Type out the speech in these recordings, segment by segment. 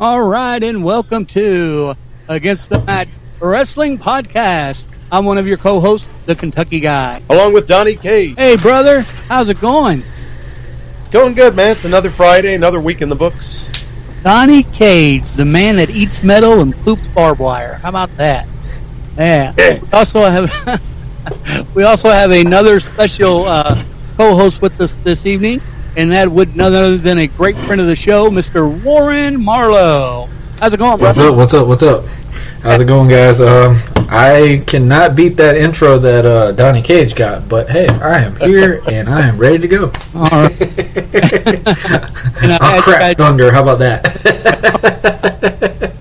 All right, and welcome to Against the Mat Wrestling Podcast. I'm one of your co-hosts, the Kentucky Guy. along with Donnie Cage. Hey, brother, how's it going? It's going good, man. It's another Friday, another week in the books. Donnie Cage, the man that eats metal and poops barbed wire. How about that? Yeah. We also have we also have another special uh, co-host with us this evening, and that would none other than a great friend of the show, Mr. Warren Marlow. How's it going, brother? What's up? What's up? What's up? How's it going, guys? Um, I cannot beat that intro that uh, Donnie Cage got, but hey, I am here and I am ready to go. All right. And, as you crack guys- thunder. How about that?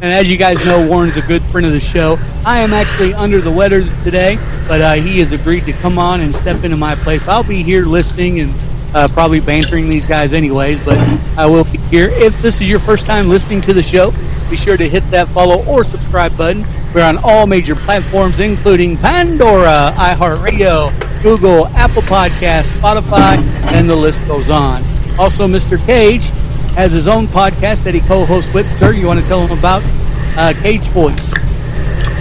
And as you guys know, Warren's a good friend of the show. I am actually under the weather today, but uh, he has agreed to come on and step into my place. I'll be here listening and uh, probably bantering these guys anyways, but I will be here. If this is your first time listening to the show, be sure to hit that follow or subscribe button. We're on all major platforms, including Pandora, iHeartRadio, Google, Apple Podcasts, Spotify, and the list goes on. Also, Mr. Cage has his own podcast that he co-hosts with. Sir, you want to tell him about uh, Cage Voice?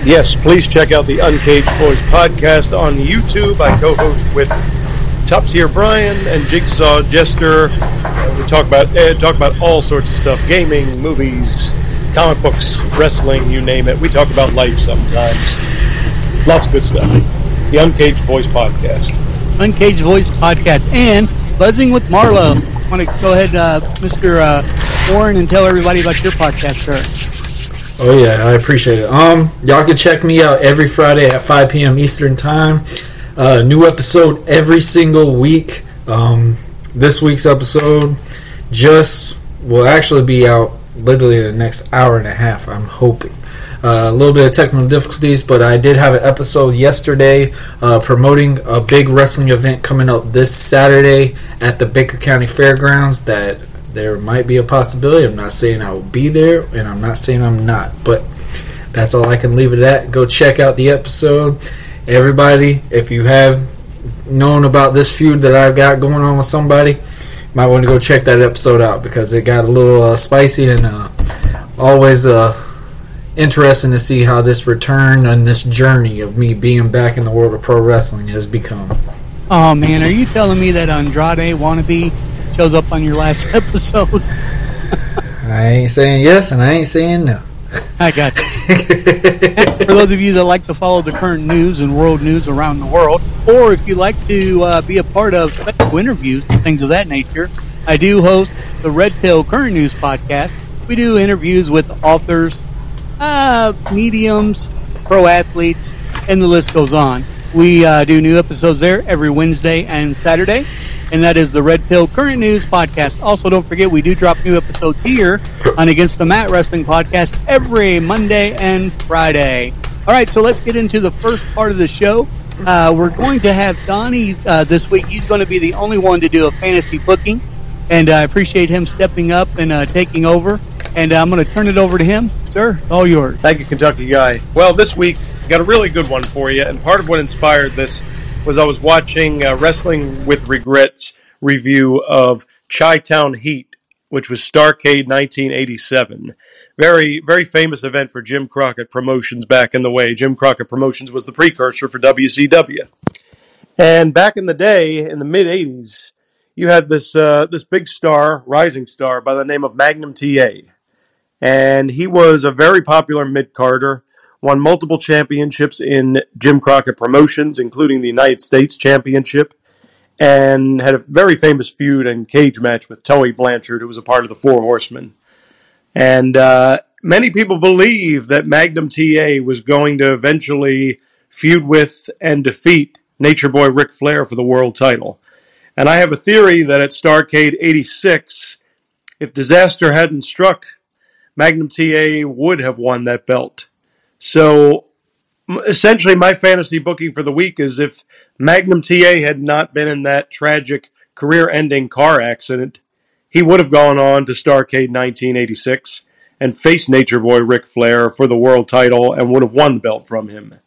Yes, please check out the Uncaged Voice podcast on YouTube. I co-host with Top Tier Brian and Jigsaw Jester. Uh, we talk about uh, talk about all sorts of stuff: gaming, movies, comic books, wrestling, you name it. We talk about life sometimes. Lots of good stuff. The Uncaged Voice podcast. Uncaged Voice podcast and Buzzing with Marlow. Want to go ahead, uh, Mr. Uh, Warren, and tell everybody about your podcast, sir? oh yeah, I appreciate it. Um, y'all can check me out every Friday at 5 p.m. Eastern time. Uh, new episode every single week. Um, this week's episode just will actually be out literally in the next hour and a half. I'm hoping. Uh, a little bit of technical difficulties, but I did have an episode yesterday uh, promoting a big wrestling event coming up this Saturday at the Baker County Fairgrounds. That there might be a possibility. I'm not saying I will be there, and I'm not saying I'm not, but that's all I can leave it at. Go check out the episode. Everybody, if you have known about this feud that I've got going on with somebody, might want to go check that episode out because it got a little uh, spicy and uh, always uh, interesting to see how this return and this journey of me being back in the world of pro wrestling has become. Oh man, are you telling me that Andrade wannabe shows up on your last episode? I ain't saying yes and I ain't saying no. I got you. For those of you that like to follow the current news and world news around the world, or if you like to uh, be a part of special interviews and things of that nature, I do host the Red Pill Current News podcast. We do interviews with authors, uh, mediums, pro athletes, and the list goes on. We uh, do new episodes there every Wednesday and Saturday, and that is the Red Pill Current News podcast. Also, don't forget we do drop new episodes here on Against the Mat Wrestling podcast every Monday and Friday. All right, so let's get into the first part of the show. Uh, we're going to have Donnie uh, this week. He's going to be the only one to do a fantasy booking. and I appreciate him stepping up and uh, taking over. And uh, I'm going to turn it over to him, sir. All yours. Thank you, Kentucky guy. Well, this week got a really good one for you, and part of what inspired this was I was watching uh, Wrestling with Regrets review of Chi Town Heat, which was Starcade 1987. Very, very famous event for Jim Crockett Promotions back in the way. Jim Crockett Promotions was the precursor for WCW. And back in the day, in the mid 80s, you had this uh, this big star, rising star, by the name of Magnum TA, and he was a very popular mid carder. Won multiple championships in Jim Crockett promotions, including the United States Championship, and had a very famous feud and cage match with Tully Blanchard, who was a part of the Four Horsemen. And uh, many people believe that Magnum TA was going to eventually feud with and defeat Nature Boy Ric Flair for the world title. And I have a theory that at Starcade 86, if disaster hadn't struck, Magnum TA would have won that belt. So essentially, my fantasy booking for the week is if Magnum TA had not been in that tragic career ending car accident, he would have gone on to Starcade 1986 and faced Nature Boy Ric Flair for the world title and would have won the belt from him.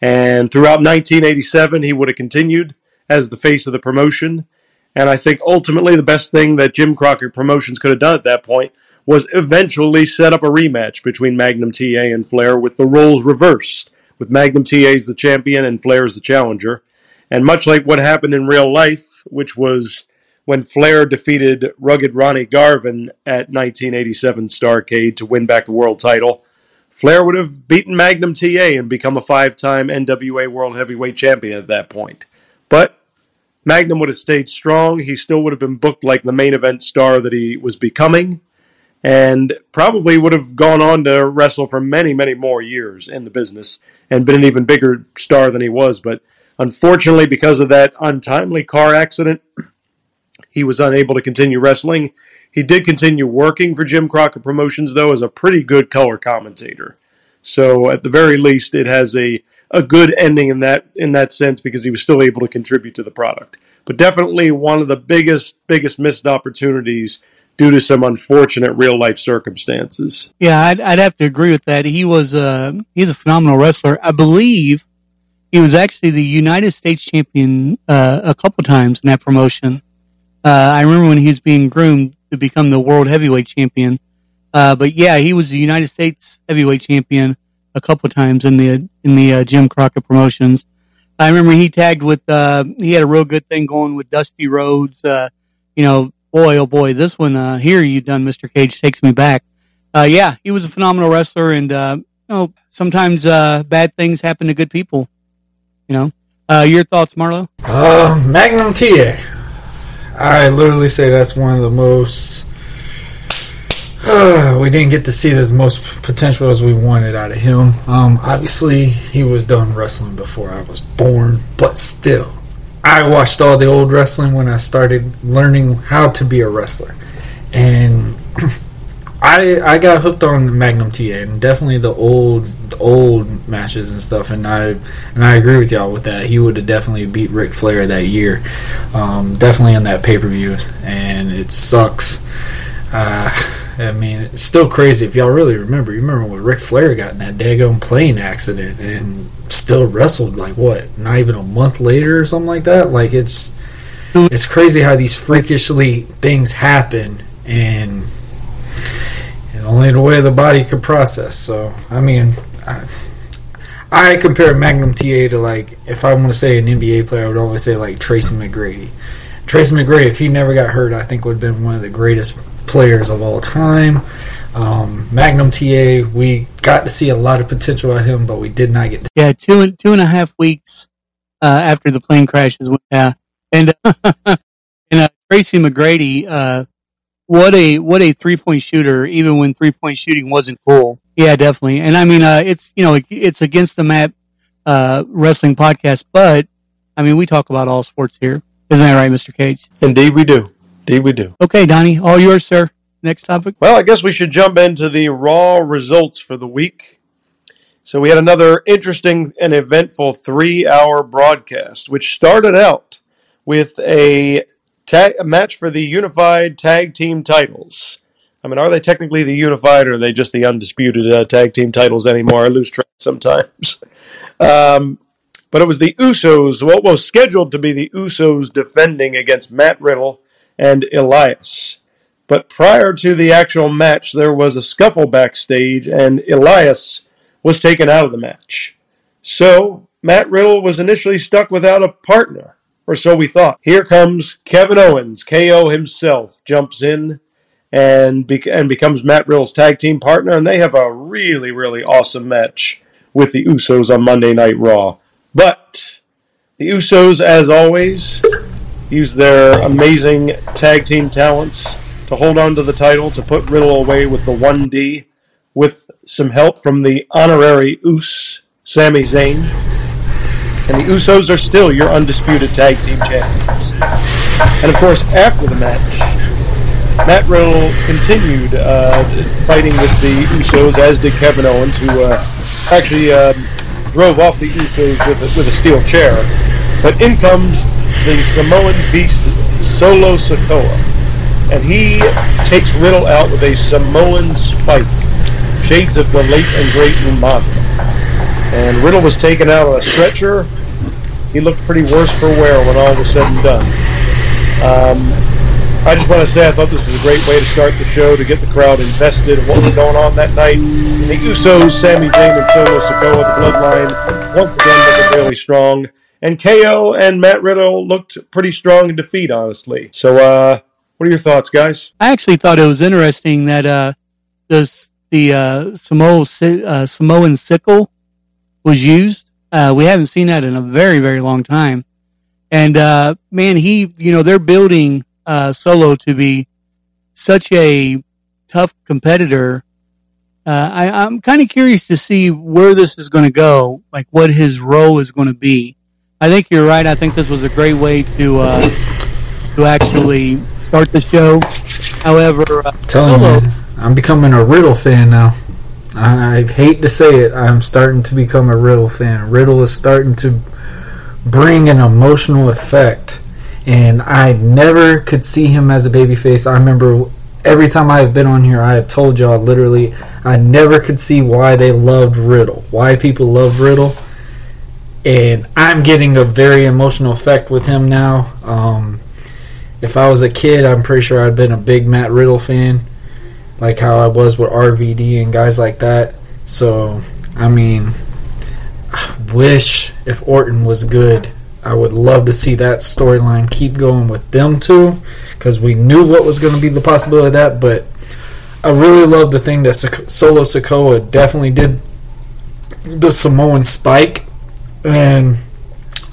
And throughout 1987, he would have continued as the face of the promotion. And I think ultimately the best thing that Jim Crockett Promotions could have done at that point was eventually set up a rematch between Magnum TA and Flair with the roles reversed, with Magnum TA as the champion and Flair as the challenger. And much like what happened in real life, which was when Flair defeated rugged Ronnie Garvin at 1987 Starcade to win back the world title, Flair would have beaten Magnum TA and become a five time NWA World Heavyweight Champion at that point. But Magnum would have stayed strong. He still would have been booked like the main event star that he was becoming, and probably would have gone on to wrestle for many, many more years in the business and been an even bigger star than he was. But unfortunately, because of that untimely car accident, he was unable to continue wrestling. He did continue working for Jim Crockett Promotions, though, as a pretty good color commentator. So at the very least, it has a, a good ending in that in that sense because he was still able to contribute to the product. But definitely one of the biggest biggest missed opportunities due to some unfortunate real life circumstances. Yeah, I'd, I'd have to agree with that. He was uh, he's a phenomenal wrestler. I believe he was actually the United States champion uh, a couple times in that promotion. Uh, I remember when he was being groomed to become the world heavyweight champion. Uh, but yeah, he was the United States heavyweight champion a couple times in the in the uh, Jim Crockett promotions. I remember he tagged with uh, he had a real good thing going with Dusty Rhodes. Uh, you know, boy oh boy, this one uh, here you done, Mister Cage takes me back. Uh, yeah, he was a phenomenal wrestler, and uh, you know sometimes uh, bad things happen to good people. You know, uh, your thoughts, Marlow? Uh, Magnum TA. I literally say that's one of the most. We didn't get to see as most potential as we wanted out of him. Um, obviously, he was done wrestling before I was born, but still, I watched all the old wrestling when I started learning how to be a wrestler, and I I got hooked on Magnum TA and definitely the old old matches and stuff. And I and I agree with y'all with that. He would have definitely beat Ric Flair that year, um, definitely in that pay per view. And it sucks. Uh, I mean, it's still crazy if y'all really remember. You remember when Ric Flair got in that daggone plane accident and still wrestled like what? Not even a month later or something like that. Like it's it's crazy how these freakishly things happen and and only the way the body can process. So I mean, I, I compare Magnum TA to like if I want to say an NBA player, I would always say like Tracy McGrady. Tracy McGrady, if he never got hurt, I think would have been one of the greatest players of all time. Um, Magnum TA, we got to see a lot of potential at him, but we did not get. To Yeah, two and two and a half weeks uh, after the plane crashes. Yeah, and and uh, Tracy McGrady, uh, what a what a three point shooter, even when three point shooting wasn't cool. Yeah, definitely. And I mean, uh, it's you know it, it's against the Mat uh, wrestling podcast, but I mean we talk about all sports here, isn't that right, Mister Cage? Indeed, we do. Indeed, we do. Okay, Donnie, all yours, sir. Next topic. Well, I guess we should jump into the raw results for the week. So we had another interesting and eventful three hour broadcast, which started out with a tag, a match for the unified tag team titles. I mean, are they technically the unified, or are they just the undisputed uh, tag team titles anymore? I lose track sometimes. Um, but it was the Usos, what was scheduled to be the Usos defending against Matt Riddle and Elias. But prior to the actual match, there was a scuffle backstage, and Elias was taken out of the match. So, Matt Riddle was initially stuck without a partner, or so we thought. Here comes Kevin Owens, KO himself, jumps in and, bec- and becomes Matt Riddle's tag team partner, and they have a really, really awesome match with the Usos on Monday Night Raw. But the Usos, as always, use their amazing tag team talents to hold on to the title, to put Riddle away with the 1D, with some help from the honorary Uce, Sami Zayn. And the Usos are still your undisputed tag team champions. And of course, after the match, Matt Riddle continued uh, fighting with the Usos, as did Kevin Owens, who uh, actually um, drove off the Usos with a, with a steel chair. But in comes the Samoan beast Solo Sikoa, and he takes Riddle out with a Samoan spike, shades of the late and great Umaga. And Riddle was taken out on a stretcher. He looked pretty worse for wear when all was said and done. Um, I just want to say I thought this was a great way to start the show to get the crowd invested in what was going on that night. The Usos, Sami Zayn, and Solo Sikoa, the Bloodline, once again looking really strong. And KO and Matt Riddle looked pretty strong in defeat, honestly. So, uh, what are your thoughts, guys? I actually thought it was interesting that uh, the uh, uh, Samoan sickle was used. Uh, we haven't seen that in a very, very long time. And uh, man, he, you know, they're building uh, Solo to be such a tough competitor. Uh, I, I'm kind of curious to see where this is going to go, like what his role is going to be. I think you're right. I think this was a great way to uh, to actually start the show. However, uh, Telling Solo, you, I'm becoming a Riddle fan now. I, I hate to say it, I'm starting to become a Riddle fan. Riddle is starting to bring an emotional effect, and I never could see him as a babyface. I remember every time I have been on here, I have told y'all literally, I never could see why they loved Riddle, why people love Riddle, and I'm getting a very emotional effect with him now. Um, if I was a kid, I'm pretty sure I'd been a big Matt Riddle fan, like how I was with RVD and guys like that. So, I mean, I wish if Orton was good, I would love to see that storyline keep going with them too, because we knew what was going to be the possibility of that. But I really love the thing that Solo Sikoa definitely did the Samoan spike, and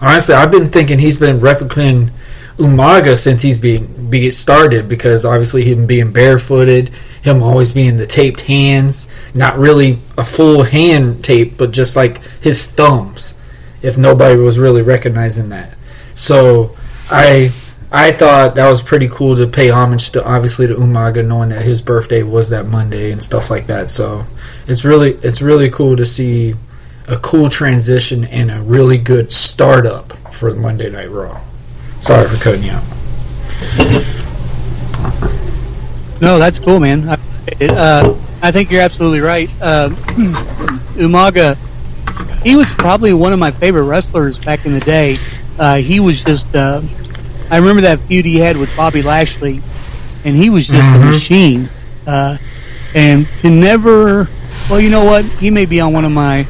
honestly, I've been thinking he's been replicating Umaga since he's being be started because obviously him being barefooted, him always being the taped hands, not really a full hand tape, but just like his thumbs. If nobody was really recognizing that, so I I thought that was pretty cool to pay homage to obviously to Umaga, knowing that his birthday was that Monday and stuff like that. So it's really it's really cool to see a cool transition and a really good startup for Monday Night Raw. Sorry for cutting you out. No, that's cool, man. I, it, uh, I think you're absolutely right. Uh, Umaga, he was probably one of my favorite wrestlers back in the day. Uh, he was just, uh, I remember that feud he had with Bobby Lashley, and he was just a machine. Uh, and to never, well, you know what? He may be on one of my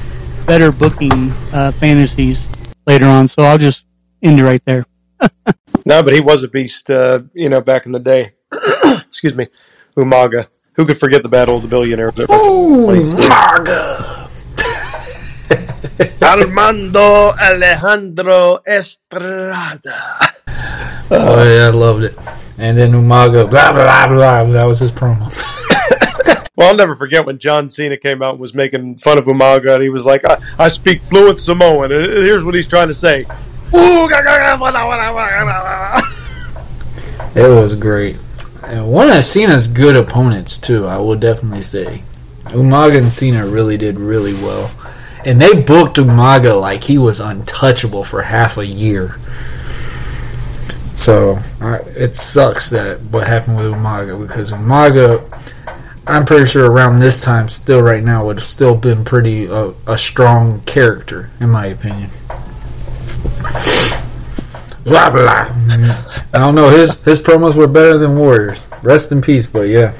better booking uh, fantasies later on, so I'll just end it right there. No, but he was a beast, uh, you know, back in the day. Excuse me. Umaga. Who could forget the Battle of the Billionaires? Umaga. Armando Alejandro Estrada. Oh yeah, I loved it. And then Umaga, blah blah blah. That was his promo. Well, I'll never forget when John Cena came out and was making fun of Umaga, and he was like, I, I speak fluent Samoan. And here's what he's trying to say. It was great. And one of Cena's good opponents too. I will definitely say, Umaga and Cena really did really well, and they booked Umaga like he was untouchable for half a year. So it sucks that what happened with Umaga because Umaga, I'm pretty sure around this time, still right now, would have still been pretty uh, a strong character in my opinion. Blah blah. I don't know. His his promos were better than Warriors. Rest in peace, but yeah.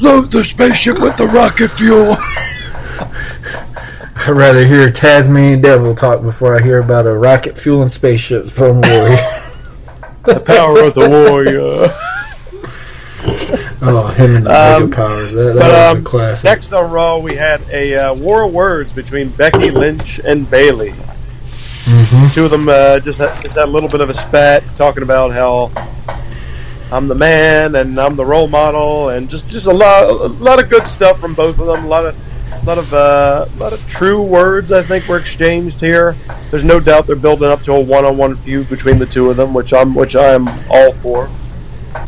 Load the spaceship with the rocket fuel. I'd rather hear Tasmanian Devil talk before I hear about a rocket fueling spaceships from Warrior. the power of the warrior. Oh, him and the Um, Mega Powers. That, that But was um, classic. next on Raw, we had a uh, war of words between Becky Lynch and Bayley. Two of them uh, just had, just had a little bit of a spat, talking about how I'm the man and I'm the role model, and just just a lot a lot of good stuff from both of them. A lot of lot of uh, a lot of true words I think were exchanged here. There's no doubt they're building up to a one-on-one feud between the two of them, which I'm which I'm all for.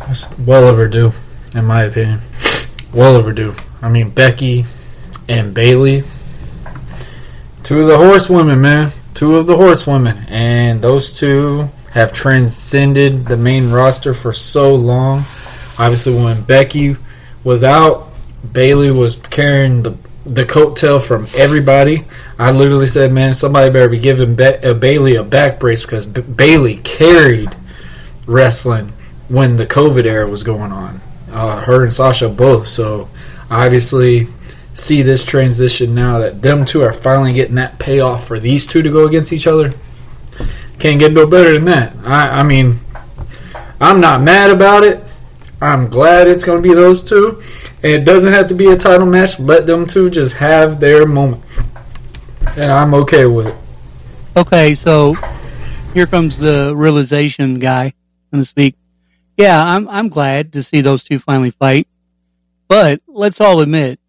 It's well overdue, in my opinion. Well overdue. I mean, Becky and Bayley, two of the horsewomen, man. Two of the horsewomen, and those two have transcended the main roster for so long. Obviously, when Becky was out, Bayley was carrying the the coattail from everybody. I literally said, "Man, somebody better be giving Be- uh, Bayley a back brace because B- Bayley carried wrestling when the COVID era was going on. Uh, her and Sasha both. So obviously, see this transition now that them two are finally getting that payoff for these two to go against each other. Can't get no better than that. I, I mean, I'm not mad about it. I'm glad it's going to be those two. And it doesn't have to be a title match. Let them two just have their moment. And I'm okay with it. Okay, so here comes the realization guy, to speak. Yeah, I'm I'm glad to see those two finally fight. But let's all admit,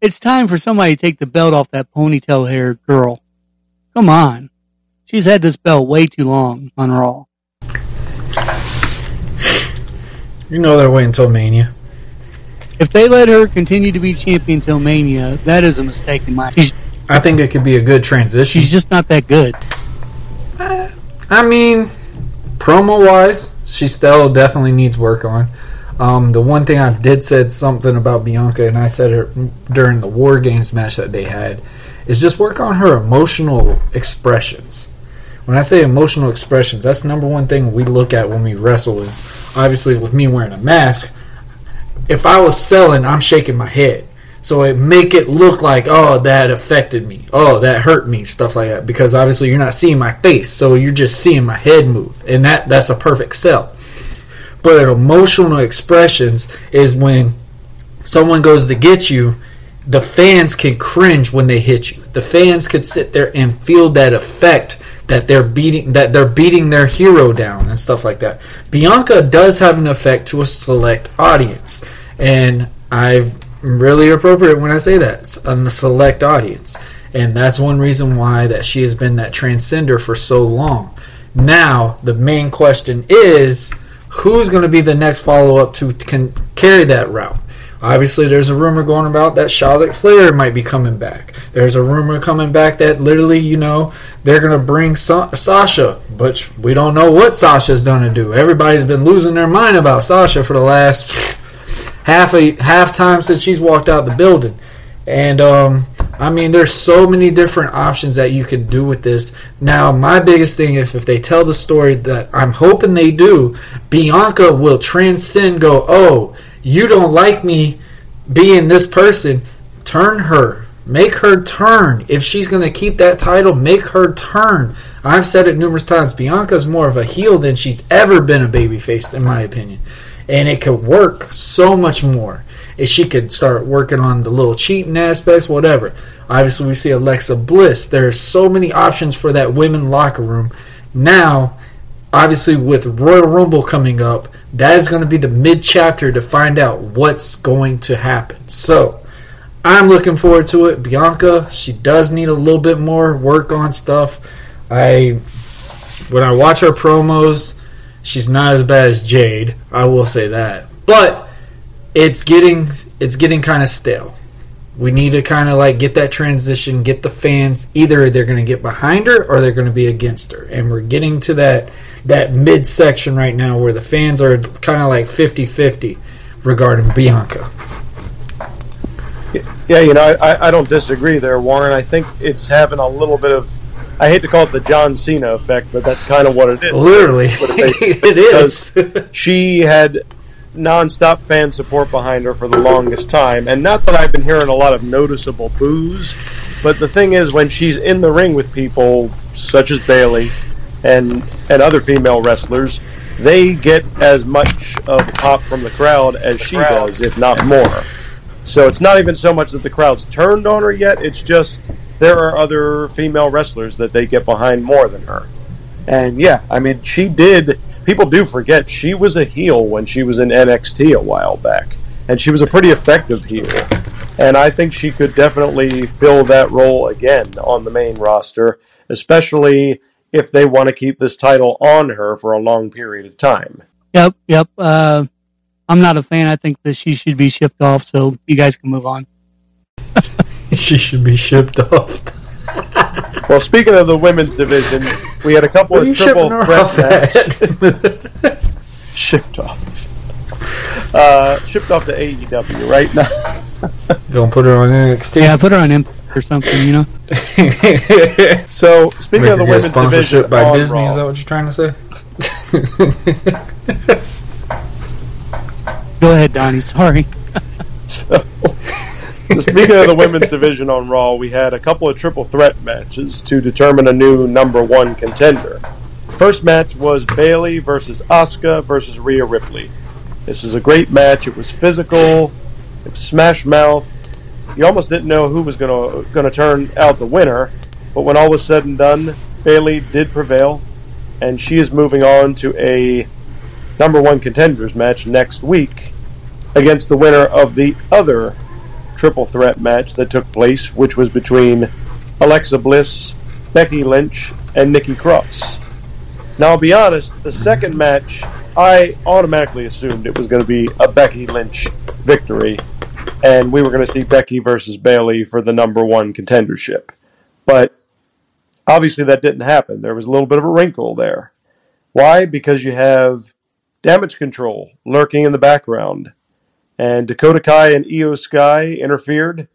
it's time for somebody to take the belt off that ponytail hair girl. Come on. She's had this belt way too long on Raw. You know they're waiting until Mania. If they let her continue to be champion till Mania, that is a mistake in my. She's I think it could be a good transition. she's just not that good. I mean, promo wise, she still definitely needs work on. Um, the one thing I did said something about Bianca, and I said it during the War Games match that they had, is just work on her emotional expressions. When I say emotional expressions, that's number one thing we look at when we wrestle. Is obviously with me wearing a mask. If I was selling, I'm shaking my head. So it make it look like, oh, that affected me. Oh, that hurt me, stuff like that. Because obviously you're not seeing my face, so you're just seeing my head move, and that that's a perfect sell. But emotional expressions is when someone goes to get you, the fans can cringe when they hit you. The fans could sit there and feel that effect that they're beating that they're beating their hero down and stuff like that. Bianca does have an effect to a select audience, and I've really appropriate when I say that it's um, a select audience, and that's one reason why that she has been that transcender for so long. Now the main question is who's going to be the next follow up to can carry that route. Obviously, there's a rumor going about that Charlotte Flair might be coming back. There's a rumor coming back that literally, you know, they're going to bring Sa- Sasha, but we don't know what Sasha's going to do. Everybody's been losing their mind about Sasha for the last half a half time since she's walked out the building. And um, I mean, there's so many different options that you could do with this. Now, my biggest thing, if if they tell the story that I'm hoping they do, Bianca will transcend. Go, oh, you don't like me being this person. Turn her. Make her turn. If she's going to keep that title, make her turn. I've said it numerous times. Bianca's more of a heel than she's ever been a babyface, in my opinion. And it could work so much more. If she could start working on the little cheating aspects, whatever. Obviously, we see Alexa Bliss. There's so many options for that women locker room. Now, obviously, with Royal Rumble coming up, that is going to be the mid chapter to find out what's going to happen. So, I'm looking forward to it. Bianca, she does need a little bit more work on stuff. I when I watch her promos, she's not as bad as Jade. I will say that. But it's getting it's getting kind of stale. We need to kind of like get that transition, get the fans either they're going to get behind her or they're going to be against her. And we're getting to that that mid section right now where the fans are kind of like 50-50 regarding Bianca. Yeah, you know, I, I don't disagree there, Warren. I think it's having a little bit of, I hate to call it the John Cena effect, but that's kind of what it is. Literally, What it it is. She had nonstop fan support behind her for the longest time, and not that I've been hearing a lot of noticeable boos, but the thing is, when she's in the ring with people such as Bayley and and other female wrestlers, they get as much of pop from the crowd as she does, if not more. So it's not even so much that the crowd's turned on her yet; it's just there are other female wrestlers that they get behind more than her. And yeah, I mean, she did. People do forget she was a heel when she was in NXT a while back, and she was a pretty effective heel. And I think she could definitely fill that role again on the main roster, especially if they want to keep this title on her for a long period of time. Yep, yep. Uh, I'm not a fan. I think that she should be shipped off, so you guys can move on. she should be shipped off. Well, speaking of the women's division, we had a couple What are of triple shipping her threat matches shipped off. Uh, shipped off to AEW right now. Don't put her on NXT. Yeah, put her on Impact or something, you know. So, speaking Make of the her get women's sponsorship division by Disney. Raw, Is that what you're trying to say? Go ahead, Donnie. Sorry. So, speaking of the women's division on Raw, we had a couple of triple threat matches to determine a new number one contender. First match was Bayley versus Asuka versus Rhea Ripley. This was a great match. It was physical. It was smash mouth. You almost didn't know who was going to turn out the winner, but when all was said and done, Bayley did prevail, and she is moving on to a number one contenders match next week against the winner of the other triple threat match that took place, which was between Alexa Bliss, Becky Lynch, and Nikki Cross. Now, I'll be honest, the second match, I automatically assumed it was going to be a Becky Lynch victory, and we were going to see Becky versus Bayley for the number one contendership. But obviously, that didn't happen. There was a little bit of a wrinkle there. Why? Because you have damage control lurking in the background and Dakota Kai and Iyo Sky interfered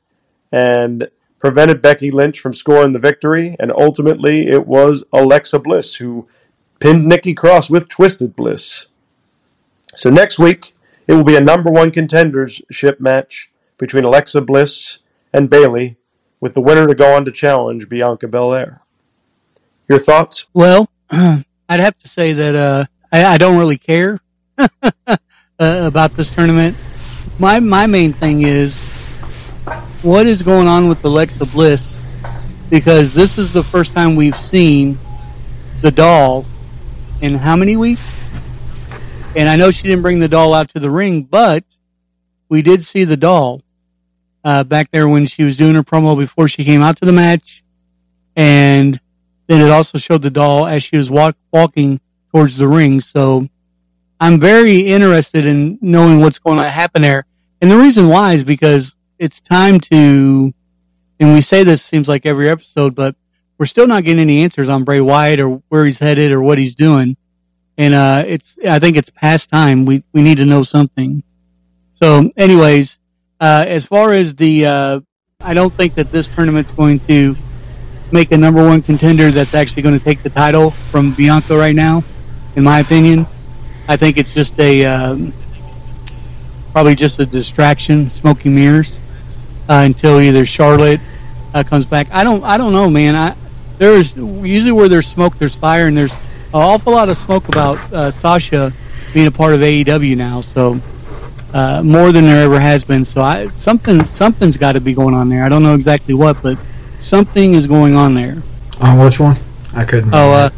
and prevented Becky Lynch from scoring the victory, and ultimately it was Alexa Bliss who pinned Nikki Cross with Twisted Bliss. So next week it will be a number one contendership match between Alexa Bliss and Bayley, with the winner to go on to challenge Bianca Belair. Your thoughts? Well, I'd have to say that uh, I, I don't really care uh, about this tournament. My my main thing is what is going on with Alexa Bliss because this is the first time we've seen the doll in how many weeks? And I know she didn't bring the doll out to the ring, but we did see the doll uh, back there when she was doing her promo before she came out to the match, and then it also showed the doll as she was walk, walking towards the ring. So I'm very interested in knowing what's going to happen there. And the reason why is because it's time to, and we say this seems like every episode, but we're still not getting any answers on Bray Wyatt or where he's headed or what he's doing. And, uh, it's, I think it's past time. We, we need to know something. So anyways, uh, as far as the, uh, I don't think that this tournament's going to make a number one contender that's actually going to take the title from Bianca right now, in my opinion. I think it's just a um, probably just a distraction, smoking mirrors, uh, until either Charlotte uh, comes back. I don't, I don't know, man. I there's usually where there's smoke, there's fire, and there's an awful lot of smoke about uh, Sasha being a part of AEW now. So uh, more than there ever has been. So I something something's got to be going on there. I don't know exactly what, but something is going on there. On which one? I couldn't. Oh, uh,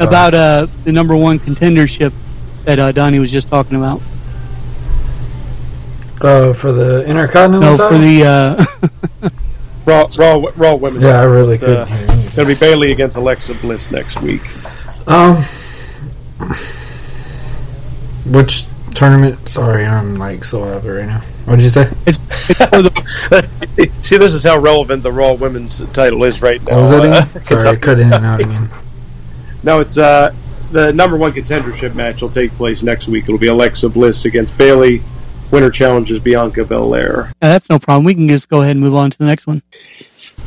about uh, the number one contendership that uh, Donnie was just talking about. uh, for the Intercontinental No, title? for the uh, Raw, Raw, Raw Women's. yeah, I really couldn't uh, hear you. Going to be Bayley against Alexa Bliss next week. Um, which tournament? Sorry, I'm like so out of it right now. What did you say? it's See, this is how relevant the Raw Women's title is right now. What was that again? Uh, Sorry, I cut in and out again. No, it's uh, the number one contendership match will take place next week. It'll be Alexa Bliss against Bayley. Winner challenges Bianca Belair. Uh, that's no problem. We can just go ahead and move on to the next one.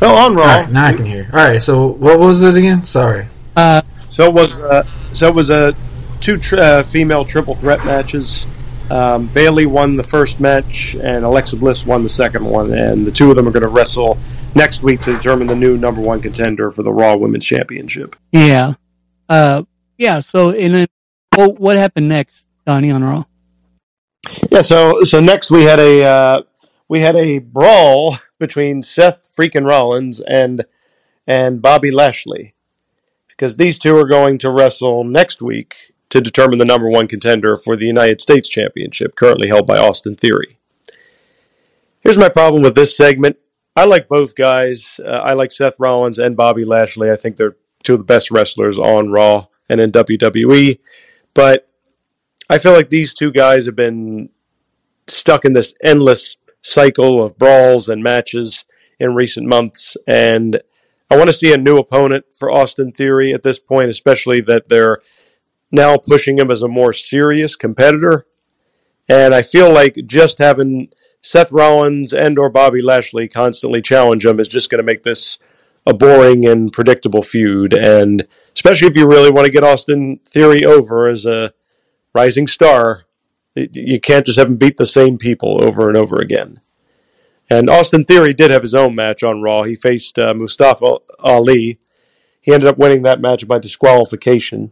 Oh, on Raw. All right, now I can hear. All right, so what was it again? Sorry. Uh, So it was uh, so it was a two tr- uh, female triple threat matches. Um, Bayley won the first match, and Alexa Bliss won the second one. And the two of them are going to wrestle next week to determine the new number one contender for the Raw Women's Championship. yeah. Uh, yeah. So, and then, well, what happened next, Donnie, on Raw? Yeah. So so next we had a uh, we had a brawl between Seth freaking Rollins and and Bobby Lashley because these two are going to wrestle next week to determine the number one contender for the United States Championship, currently held by Austin Theory. Here's my problem with this segment. I like both guys. Uh, I like Seth Rollins and Bobby Lashley. I think they're two of the best wrestlers on Raw and in WWE. But I feel like these two guys have been stuck in this endless cycle of brawls and matches in recent months. And I want to see a new opponent for Austin Theory at this point, especially that they're now pushing him as a more serious competitor. And I feel like just having Seth Rollins and or Bobby Lashley constantly challenge him is just going to make this a boring and predictable feud. And especially if you really want to get Austin Theory over as a rising star, you can't just have him beat the same people over and over again. And Austin Theory did have his own match on Raw. He faced uh, Mustafa Ali. He ended up winning that match by disqualification.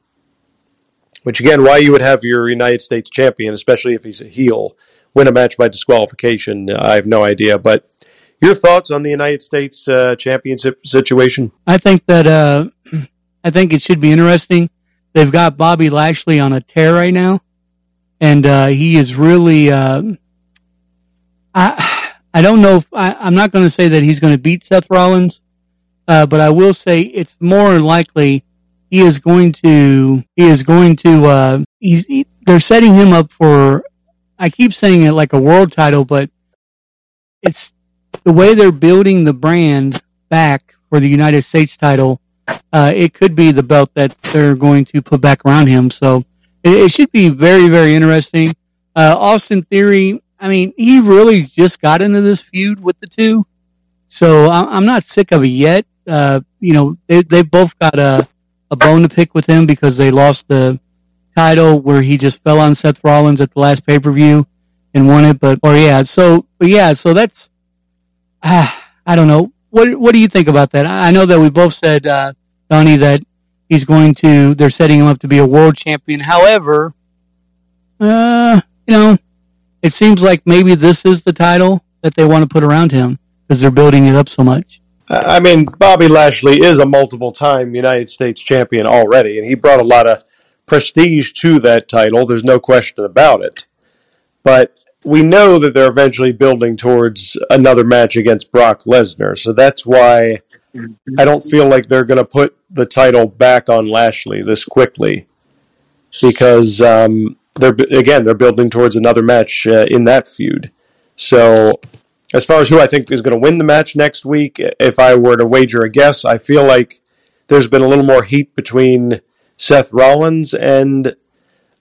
Which again, why you would have your United States champion, especially if he's a heel, win a match by disqualification, I have no idea. But your thoughts on the United States uh, championship situation? I think that uh, I think it should be interesting. They've got Bobby Lashley on a tear right now, and uh, he is really. Uh, I I don't know. If, I, I'm not going to say that he's going to beat Seth Rollins, uh, but I will say it's more likely he is going to. He is going to. Uh, he's. He, they're setting him up for. I keep saying it like a world title, but it's the way they're building the brand back for the United States title. Uh, it could be the belt that they're going to put back around him. So it, it should be very, very interesting. Uh, Austin Theory, I mean, he really just got into this feud with the two. So I'm, I'm not sick of it yet. Uh, you know, they, they both got a, a bone to pick with him because they lost the title where he just fell on Seth Rollins at the last pay per view and won it. But, or yeah, so, but yeah, so that's, I don't know. What, what do you think about that? I know that we both said, uh, Donnie, that he's going to, they're setting him up to be a world champion. However, uh, you know, it seems like maybe this is the title that they want to put around him because they're building it up so much. I mean, Bobby Lashley is a multiple time United States champion already, and he brought a lot of prestige to that title. There's no question about it. But we know that they're eventually building towards another match against Brock Lesnar. So that's why I don't feel like they're going to put the title back on Lashley this quickly. Because um, they're again they're building towards another match uh, in that feud. So as far as who I think is going to win the match next week, if I were to wager a guess, I feel like there's been a little more heat between Seth Rollins and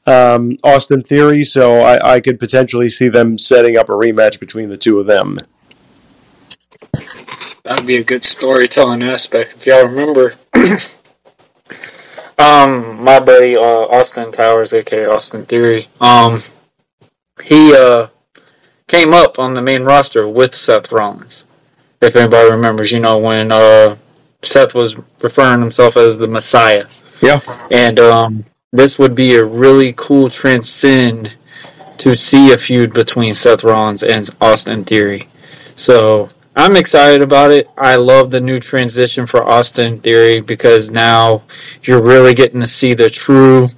um, Austin Theory, so I, I could potentially see them setting up a rematch between the two of them. That would be a good storytelling aspect. If y'all remember, um, my buddy uh, Austin Towers, aka Austin Theory, um, he uh came up on the main roster with Seth Rollins. If anybody remembers, you know when uh Seth was referring himself as the Messiah. Yeah. And um, this would be a really cool transcend to see a feud between Seth Rollins and Austin Theory. So I'm excited about it. I love the new transition for Austin Theory because now you're really getting to see the true.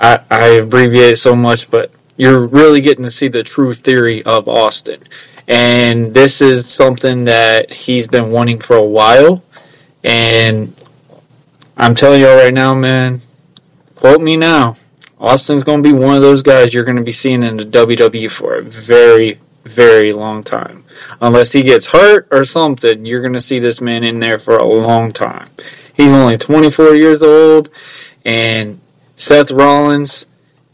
I, I abbreviate it so much, but you're really getting to see the true theory of Austin. And this is something that he's been wanting for a while. And I'm telling y'all right now, man, quote me now. Austin's going to be one of those guys you're going to be seeing in the WWE for a very, very long time. Unless he gets hurt or something, you're going to see this man in there for a long time. He's only 24 years old, and Seth Rollins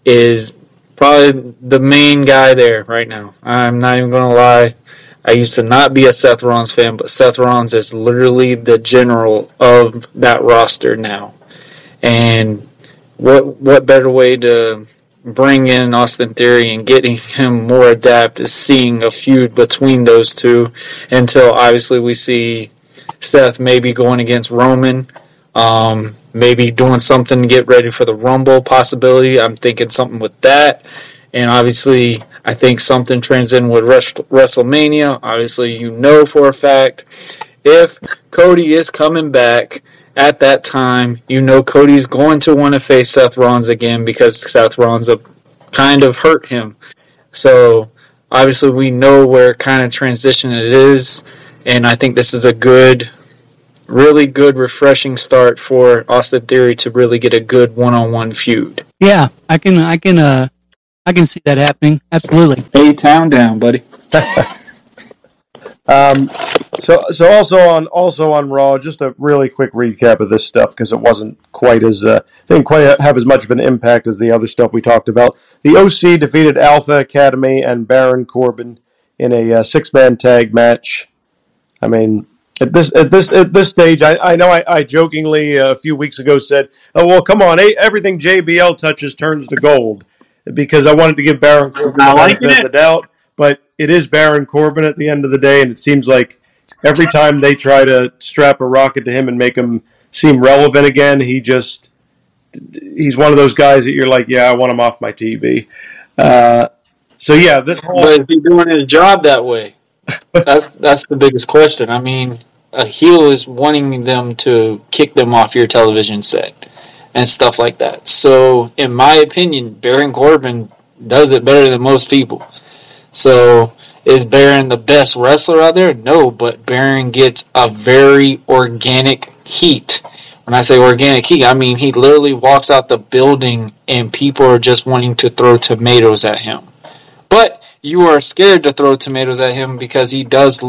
is probably the main guy there right now. I'm not even going to lie. I used to not be a Seth Rollins fan, but Seth Rollins is literally the general of that roster now. And what what better way to bring in Austin Theory and getting him more adapt is seeing a feud between those two until obviously we see Seth maybe going against Roman, um, maybe doing something to get ready for the Rumble possibility. I'm thinking something with that. And obviously, I think something trends in with WrestleMania. Obviously, you know for a fact if Cody is coming back at that time, you know Cody's going to want to face Seth Rollins again because Seth Rollins kind of hurt him. So obviously, we know where kind of transition it is, and I think this is a good, really good, refreshing start for Austin Theory to really get a good one-on-one feud. Yeah, I can, I can, uh, I can see that happening. Absolutely. A town down, buddy. um, so, so also on also on Raw, just a really quick recap of this stuff because it wasn't quite as uh, didn't quite have as much of an impact as the other stuff we talked about. The OC defeated Alpha Academy and Baron Corbin in a uh, six man tag match. I mean, at this at this at this stage, I, I know I, I jokingly uh, a few weeks ago said, "Oh well, come on, everything JBL touches turns to gold," because I wanted to give Baron Corbin the benefit of the doubt. But it is Baron Corbin at the end of the day, and it seems like every time they try to strap a rocket to him and make him seem relevant again, he just he's one of those guys that you're like, yeah, I want him off my TV. Uh, so yeah, this whole but is he doing his job that way? that's that's the biggest question. I mean, a heel is wanting them to kick them off your television set and stuff like that. So, in my opinion, Baron Corbin does it better than most people. So, is Baron the best wrestler out there? No, but Baron gets a very organic heat. When I say organic heat, I mean he literally walks out the building and people are just wanting to throw tomatoes at him. But you are scared to throw tomatoes at him because he does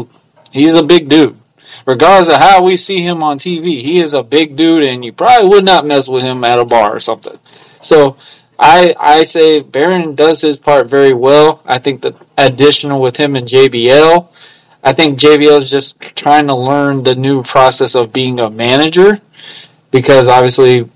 he's a big dude. Regardless of how we see him on TV, he is a big dude and you probably would not mess with him at a bar or something. So I I say Baron does his part very well. I think the additional with him and JBL, I think JBL is just trying to learn the new process of being a manager because obviously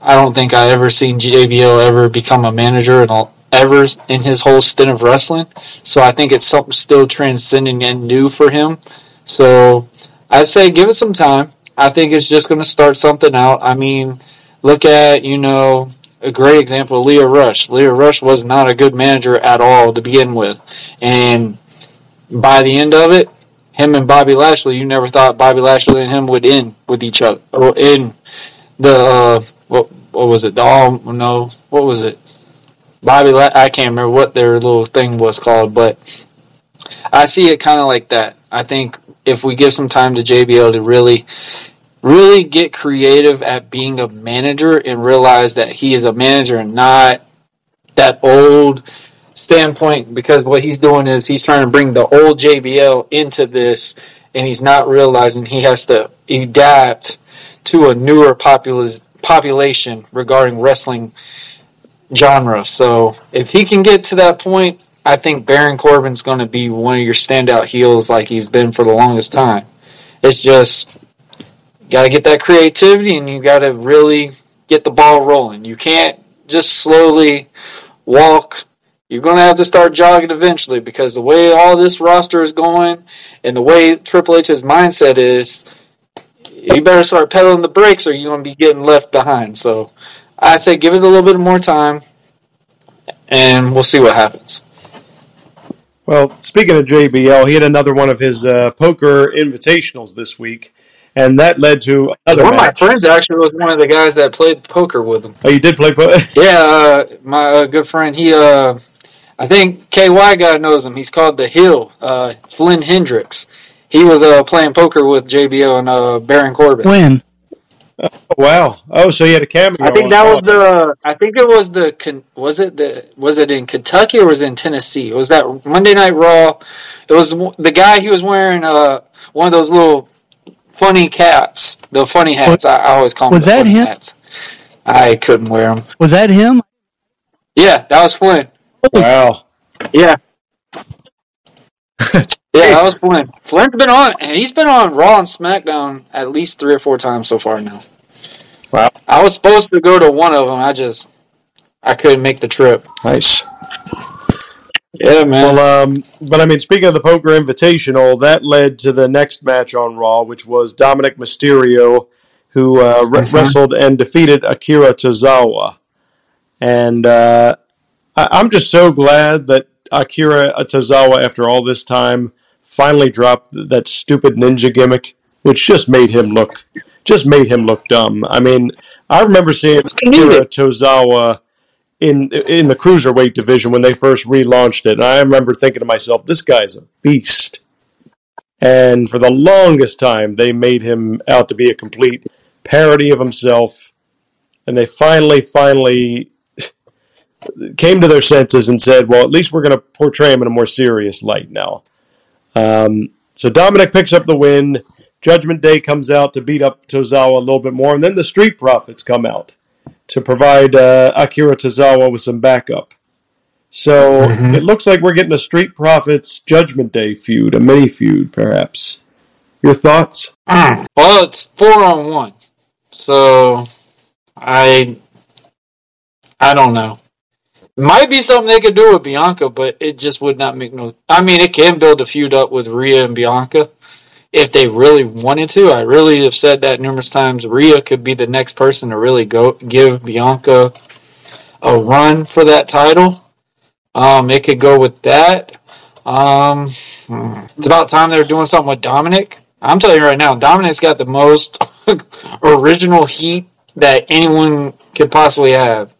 I don't think I ever seen JBL ever become a manager and ever in his whole stint of wrestling. So I think it's something still transcending and new for him. So I say give it some time. I think it's just going to start something out. I mean, look at you know a great example, Lio Rush. Lio Rush was not a good manager at all to begin with. And by the end of it, him and Bobby Lashley, you never thought Bobby Lashley and him would end with each other. Or in the, uh, what, what was it? The all, no, what was it? Bobby, La- I can't remember what their little thing was called, but I see it kind of like that. I think if we give some time to JBL to really really get creative at being a manager and realize that he is a manager and not that old standpoint because what he's doing is he's trying to bring the old JBL into this and he's not realizing he has to adapt to a newer popul- population regarding wrestling genre. So if he can get to that point, I think Baron Corbin's going to be one of your standout heels like he's been for the longest time. It's just got to get that creativity and you got to really get the ball rolling. You can't just slowly walk. You're going to have to start jogging eventually because the way all this roster is going and the way Triple H's mindset is, you better start pedaling the brakes or you're going to be getting left behind. So I say give it a little bit more time and we'll see what happens. Well, speaking of JBL, he had another one of his uh, poker invitationals this week and that led to another. One of my friends actually was one of the guys that played poker with him. Oh, you did play poker? yeah, uh, my uh, good friend. He, uh, I think KY guy knows him. He's called the Hill. Uh, Flynn Hendricks. He was uh, playing poker with JBL and uh, Baron Corbin. When? Wow. Oh, so he had a cameo. I think that was the. I think it was the. Was it the? Was it in Kentucky or was it in Tennessee? It was that Monday Night Raw? It was the the guy. He was wearing uh one of those little funny caps, the funny hats. I, I always call them Was the that him? hats. I couldn't wear them. Was that him? Yeah, that was Flynn. Oh. Wow. Yeah. Yeah, that was Flynn. Flynn's been on, and he's been on Raw and SmackDown at least three or four times so far now. Wow. I was supposed to go to one of them. I just, I couldn't make the trip. Nice. Yeah, man. Well, um, but I mean, speaking of the Poker Invitational, that led to the next match on Raw, which was Dominic Mysterio, who uh, re- wrestled and defeated Akira Tozawa. And uh, I- I'm just so glad that Akira Tozawa, after all this time, finally dropped th- that stupid ninja gimmick, which just made him look just made him look dumb. I mean, I remember seeing Akira Tozawa in in the cruiserweight division when they first relaunched it. And I remember thinking to myself, this guy's a beast. And for the longest time, they made him out to be a complete parody of himself. And they finally, finally came to their senses and said, well, at least we're going to portray him in a more serious light now. Um, so Dominic picks up the win. Judgment Day comes out to beat up Tozawa a little bit more. And then the Street Profits come out to provide uh, Akira Tozawa with some backup. So it looks like we're getting a Street Profits Judgment Day feud, a mini feud, perhaps. Your thoughts? Well, it's four on one, so I, I don't know. Might be something they could do with Bianca, but it just would not make no. I mean, it can build a feud up with Rhea and Bianca if they really wanted to. I really have said that numerous times. Rhea could be the next person to really go give Bianca a run for that title. Um, it could go with that. Um, it's about time they're doing something with Dominic. I'm telling you right now, Dominic's got the most original heat that anyone could possibly have.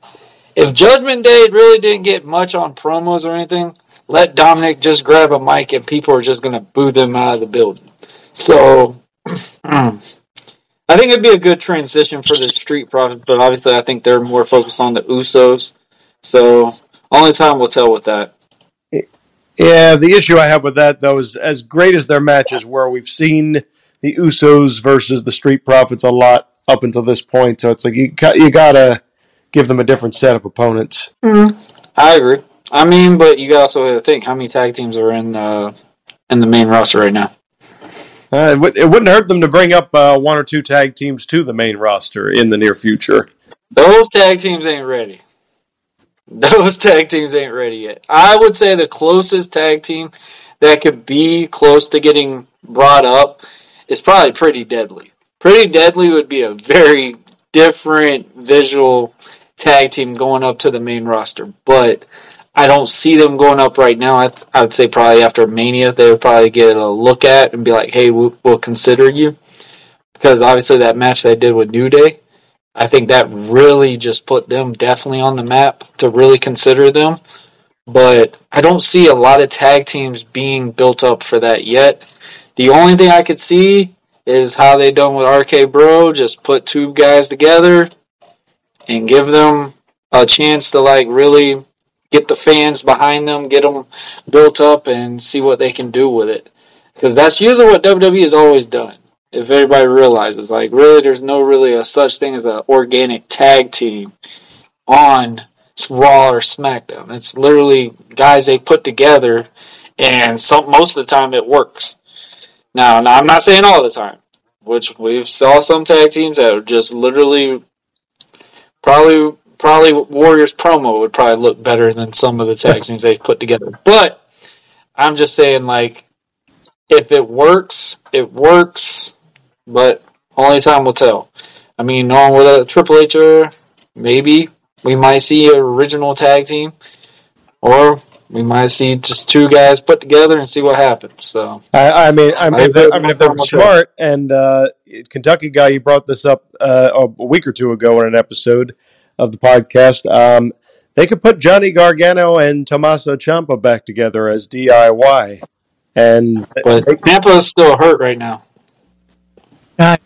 If Judgment Day really didn't get much on promos or anything, let Dominic just grab a mic and people are just going to boo them out of the building. So, mm. I think it'd be a good transition for the Street Profits, but obviously I think they're more focused on the Usos. So, only time will tell with that. Yeah, the issue I have with that, though, is as great as their matches were, we've seen the Usos versus the Street Profits a lot up until this point. So it's like you, got- you got to give them a different set of opponents. Mm. I agree. I mean, but you also have to think how many tag teams are in the in the main roster right now. Uh, it, would, it wouldn't hurt them to bring up uh, one or two tag teams to the main roster in the near future. Those tag teams ain't ready. Those tag teams ain't ready yet. I would say the closest tag team that could be close to getting brought up is probably Pretty Deadly. Pretty Deadly would be a very different visual tag team going up to the main roster, but I don't see them going up right now. I, th- I would say probably after Mania, they would probably get a look at and be like, hey, we'll, we'll consider you. Because obviously, that match they did with New Day, I think that really just put them definitely on the map to really consider them. But I don't see a lot of tag teams being built up for that yet. The only thing I could see is how they done with RK Bro, just put two guys together and give them a chance to like really get the fans behind them, get them built up, and see what they can do with it. Because that's usually what WWE has always done. If everybody realizes, like, really, there's no really a such thing as an organic tag team on Raw or SmackDown. It's literally guys they put together, and some most of the time it works. Now, now I'm not saying all the time, which we've saw some tag teams that are just literally probably probably Warriors promo would probably look better than some of the tag teams they've put together. But I'm just saying, like, if it works, it works. But only time will tell. I mean, knowing where the Triple H maybe we might see an original tag team, or we might see just two guys put together and see what happens. So I, I mean, I mean, if they're, I mean, if they're smart and uh, Kentucky guy, you brought this up uh, a week or two ago in an episode of the podcast. Um, they could put Johnny Gargano and Tommaso Ciampa back together as DIY, and But they- Ciampa is still hurt right now. Uh,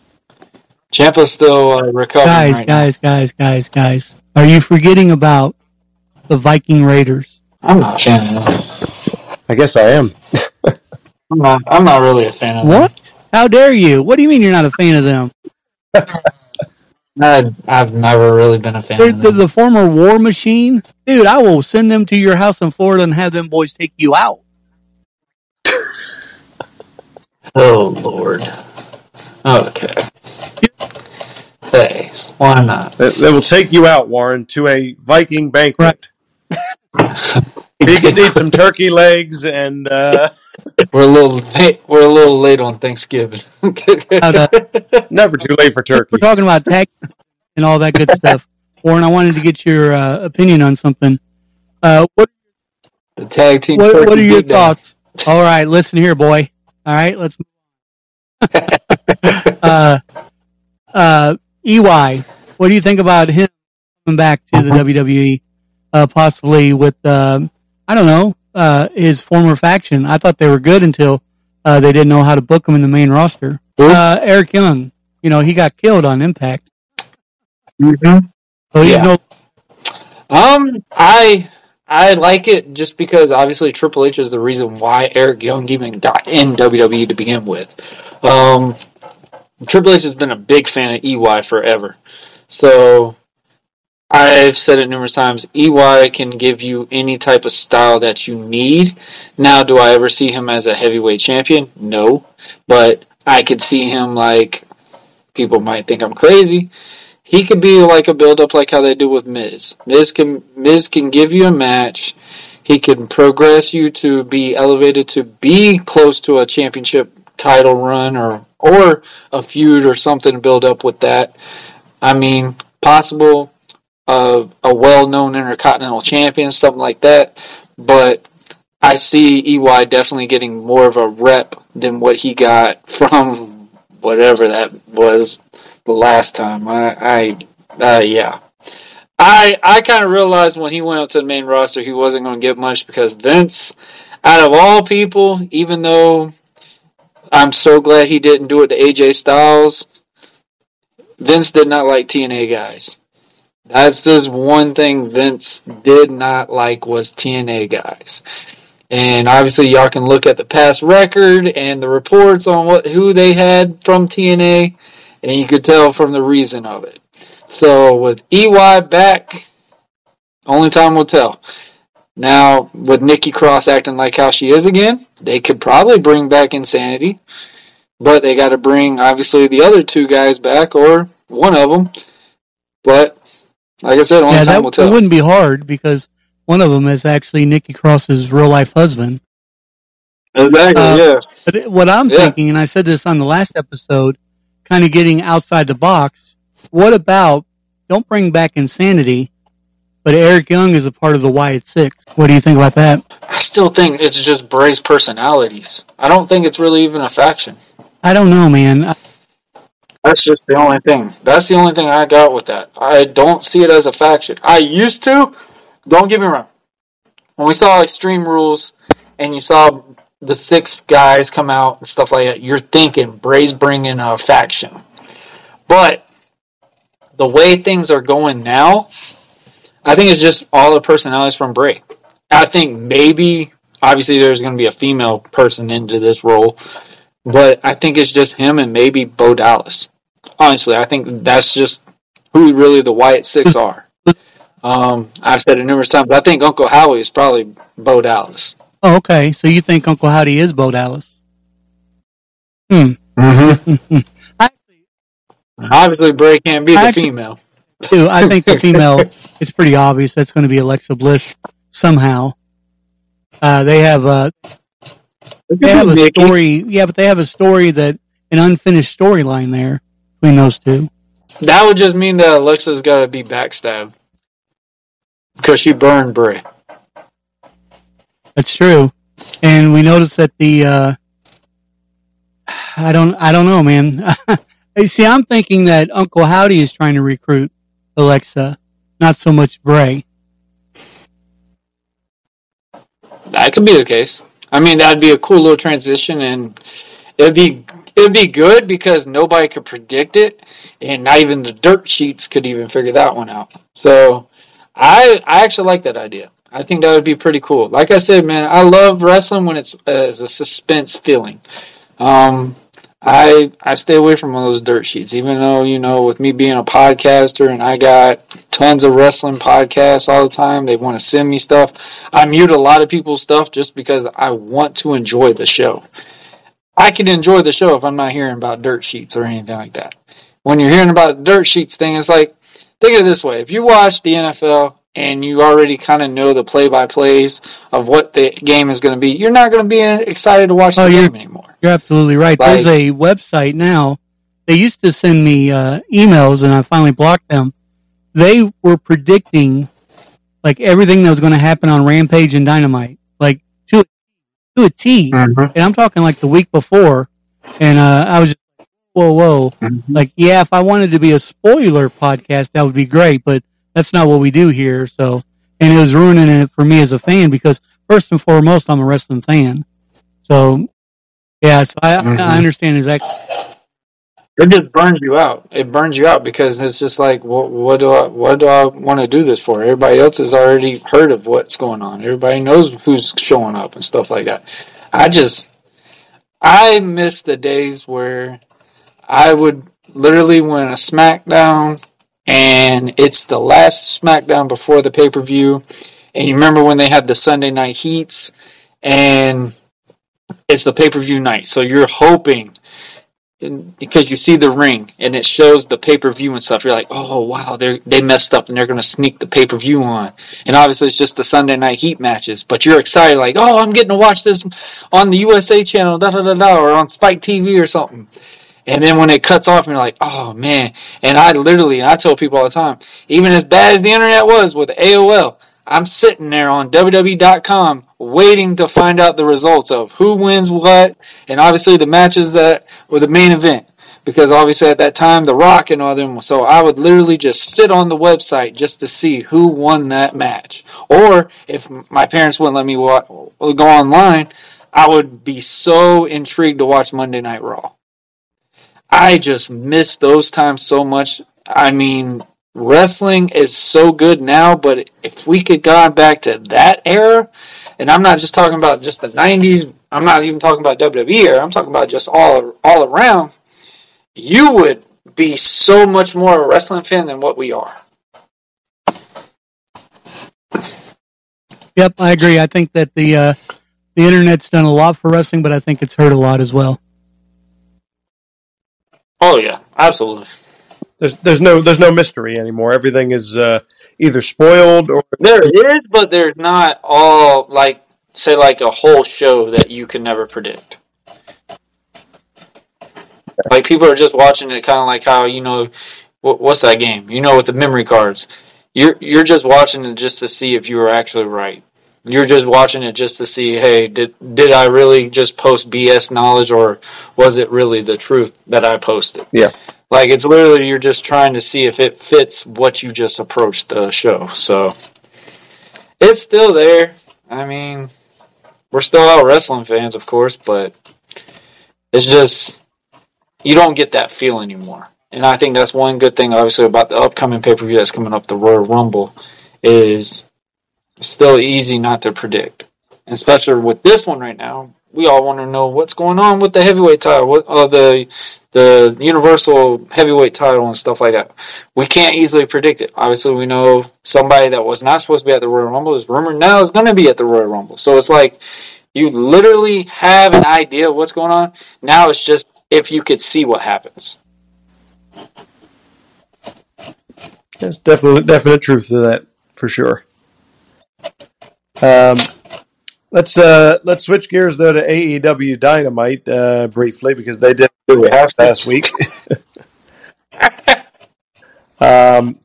Ciampa's still uh, recovering. Guys, right guys, guys, guys, guys. Are you forgetting about the Viking Raiders? I'm not a fan of them. I guess I am. I'm not. I'm not really a fan of them. What? How dare you? What do you mean you're not a fan of them? I, I've never really been a fan They're of the, them. the former war machine. Dude, I will send them to your house in Florida and have them boys take you out. Oh Lord. Okay. Hey, why not? They, they will take you out, Warren, to a Viking banquet. you can eat some turkey legs and uh, We're a little late. We're a little late on Thanksgiving. How never too late for turkey. We're talking about tech and all that good stuff. Warren, I wanted to get your uh, opinion on something. Uh, what the tag team. what, what are your beatdown. thoughts? All right, listen here, boy. All right, let's. uh, uh, EY, what do you think about him coming back to the WWE, uh, possibly with um, I don't know uh, his former faction? I thought they were good until uh, they didn't know how to book him in the main roster. Uh, Eric Young, you know, he got killed on Impact, Mhm. so he's Yeah. no. Um, I I like it just because obviously Triple H is the reason why Eric Young even got in WWE to begin with. Um, Triple H has been a big fan of EY forever, so I've said it numerous times. EY can give you any type of style that you need. Now, do I ever see him as a heavyweight champion? No, but I could see him like people might think I'm crazy he could be like a build up like how they do with Miz. Miz can Miz can give you a match. He can progress you to be elevated to be close to a championship title run or or a feud or something to build up with that. I mean, possible uh, a well-known intercontinental champion, something like that. But I see EY definitely getting more of a rep than what he got from whatever that was the last time. I, I uh, yeah. I I kind of realized when he went up to the main roster he wasn't going to get much because Vince, out of all people, even though I'm so glad he didn't do it to AJ Styles, Vince did not like TNA guys. That's just one thing Vince did not like was TNA guys. And obviously y'all can look at the past record and the reports on what who they had from TNA and you could tell from the reason of it. So with EY back, only time will tell. Now with Nikki Cross acting like how she is again, they could probably bring back Insanity, but they got to bring obviously the other two guys back or one of them. But like I said, only Yeah, time that, will tell. wouldn't be hard because one of them is actually Nikki Cross's real life husband. Exactly. Uh, yeah. But what I'm Yeah. thinking, and I said this on the last episode, kind of getting outside the box. What about don't bring back insanity, but Eric Young is a part of the Wyatt Six? What do you think about that? I still think it's just Bray's personalities. I don't think it's really even a faction. I don't know, man. I- That's just the only thing. That's the only thing I got with that. I don't see it as a faction. I used to. Don't get me wrong. When we saw Extreme Rules and you saw the six guys come out and stuff like that, you're thinking Bray's bringing a faction. But the way things are going now, I think it's just all the personalities from Bray. I think maybe, obviously, there's going to be a female person into this role, but I think it's just him and maybe Bo Dallas. Honestly, I think that's just who really the Wyatt Six are. Um, I've said it numerous times, but I think Uncle Howdy is probably Bo Dallas. oh, okay. So you think Uncle Howdy is Bo Dallas? Hmm. Mm-hmm. Actually, Obviously, Bray can't be the Actually- female. too, I think the female. it's pretty obvious that's going to be Alexa Bliss somehow. Uh, they have a they have a Nikki. story. Yeah, but they have a story that an unfinished storyline there between those two. That would just mean that Alexa's got to be backstabbed because she burned Bray. That's true. And we noticed that the uh I don't I don't know, man. Hey, See, I'm thinking that Uncle Howdy is trying to recruit Alexa, not so much Bray. That could be the case. I mean, that'd be a cool little transition, and it'd be it'd be good because nobody could predict it, and not even the dirt sheets could even figure that one out. So, I I actually like that idea. I think that would be pretty cool. Like I said, man, I love wrestling when it's as a suspense feeling. Um, I I stay away from all those dirt sheets, even though you know, with me being a podcaster and I got tons of wrestling podcasts all the time. They want to send me stuff. I mute a lot of people's stuff just because I want to enjoy the show. I can enjoy the show if I'm not hearing about dirt sheets or anything like that. When you're hearing about dirt sheets thing, it's like think of it this way: if you watch the NFL and you already kind of know the play by plays of what the game is going to be, you're not going to be excited to watch the Oh, you're- game anymore. You're absolutely right. Like- There's a website now. They used to send me uh, emails, and I finally blocked them. They were predicting like everything that was going to happen on Rampage and Dynamite, like to to a T. Mhm. And I'm talking like the week before, and uh, I was just whoa, whoa. Like, yeah, if I wanted to be a spoiler podcast, that would be great, but that's not what we do here. So, and it was ruining it for me as a fan because first and foremost, I'm a wrestling fan. So, yeah, so I, Mhm. I understand exactly. It just burns you out. It burns you out because it's just like, what, what do I, what do I want to do this for? Everybody else has already heard of what's going on. Everybody knows who's showing up and stuff like that. I just, I miss the days where I would literally win a SmackDown and it's the last SmackDown before the pay per view. And you remember when they had the Sunday night heats and it's the pay per view night. So you're hoping because you see the ring and it shows the pay per view and stuff, you're like, oh wow, they they messed up and they're gonna sneak the pay per view on. And obviously, it's just the Sunday night heat matches, but you're excited, like, oh, I'm getting to watch this on the USA channel, da da da da, or on Spike TV or something. And then when it cuts off, you're like, oh man. And I literally, and I tell people all the time, even as bad as the internet was with AOL, I'm sitting there on WWE.com waiting to find out the results of who wins what, and obviously the matches that were the main event. Because obviously at that time, The Rock and all them, so I would literally just sit on the website just to see who won that match. Or if my parents wouldn't let me wa- go online, I would be so intrigued to watch Monday Night Raw. I just miss those times so much. I mean, wrestling is so good now, but if we could go back to that era, and I'm not just talking about just the '90s. I'm not even talking about WWE era. I'm talking about just all all around. You would be so much more of a wrestling fan than what we are. Yep, I agree. I think that the uh, the internet's done a lot for wrestling, but I think it's hurt a lot as well. Oh yeah, absolutely. There's there's no there's no mystery anymore. Everything is uh, either spoiled or There is, but there's not all like say like a whole show that you can never predict. Like people are just watching it, kind of like how you know, what, what's that game? You know, with the memory cards, you're you're just watching it just to see if you were actually right. You're just watching it just to see, hey, did did I really just post BS knowledge, or was it really the truth that I posted? yeah. Like it's literally you're just trying to see if it fits what you just approached the show. So it's still there. I mean, we're still all wrestling fans, of course, but it's just you don't get that feel anymore. And I think that's one good thing, obviously, about the upcoming pay per view that's coming up, the Royal Rumble, is still easy not to predict. And especially with this one right now, we all want to know what's going on with the heavyweight title, what uh, the the universal heavyweight title and stuff like that. We can't easily predict it. Obviously, we know somebody that was not supposed to be at the Royal Rumble is rumored now is going to be at the Royal Rumble. So it's like you literally have an idea of what's going on. Now it's just if you could see what happens. There's definitely definite truth to that for sure. Um, let's uh, let's switch gears though to AEW Dynamite uh, briefly because they did Do to? last week. um,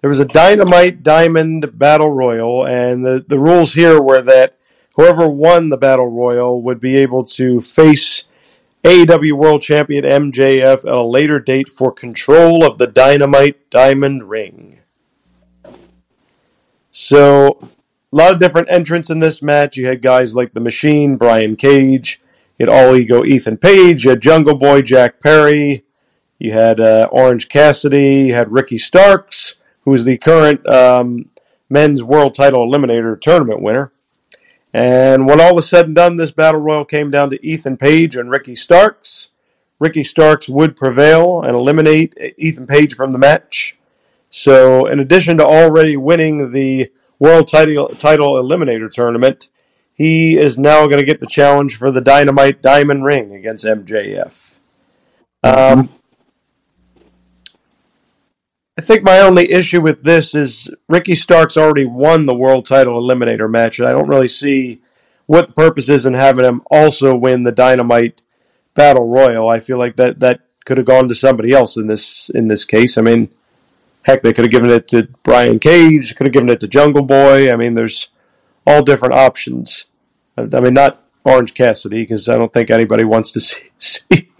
there was a Dynamite Diamond Battle Royal, and the, the rules here were that whoever won the Battle Royal would be able to face AEW World Champion MJF at a later date for control of the Dynamite Diamond Ring. So, a lot of different entrants in this match. You had guys like The Machine, Brian Cage. You had All Ego Ethan Page, you had Jungle Boy Jack Perry, you had uh, Orange Cassidy, you had Ricky Starks, who is the current um, men's world title eliminator tournament winner. And when all was said and done, this battle royal came down to Ethan Page and Ricky Starks. Ricky Starks would prevail and eliminate Ethan Page from the match. So, in addition to already winning the world title, title eliminator tournament, he is now going to get the challenge for the Dynamite Diamond Ring against MJF. Um, I think my only issue with this is Ricky Starks already won the world title eliminator match, and I don't really see what the purpose is in having him also win the Dynamite Battle Royal. I feel like that that could have gone to somebody else in this in this case. I mean, heck, they could have given it to Brian Cage, could have given it to Jungle Boy. I mean, there's all different options. I mean, not Orange Cassidy because I don't think anybody wants to see, see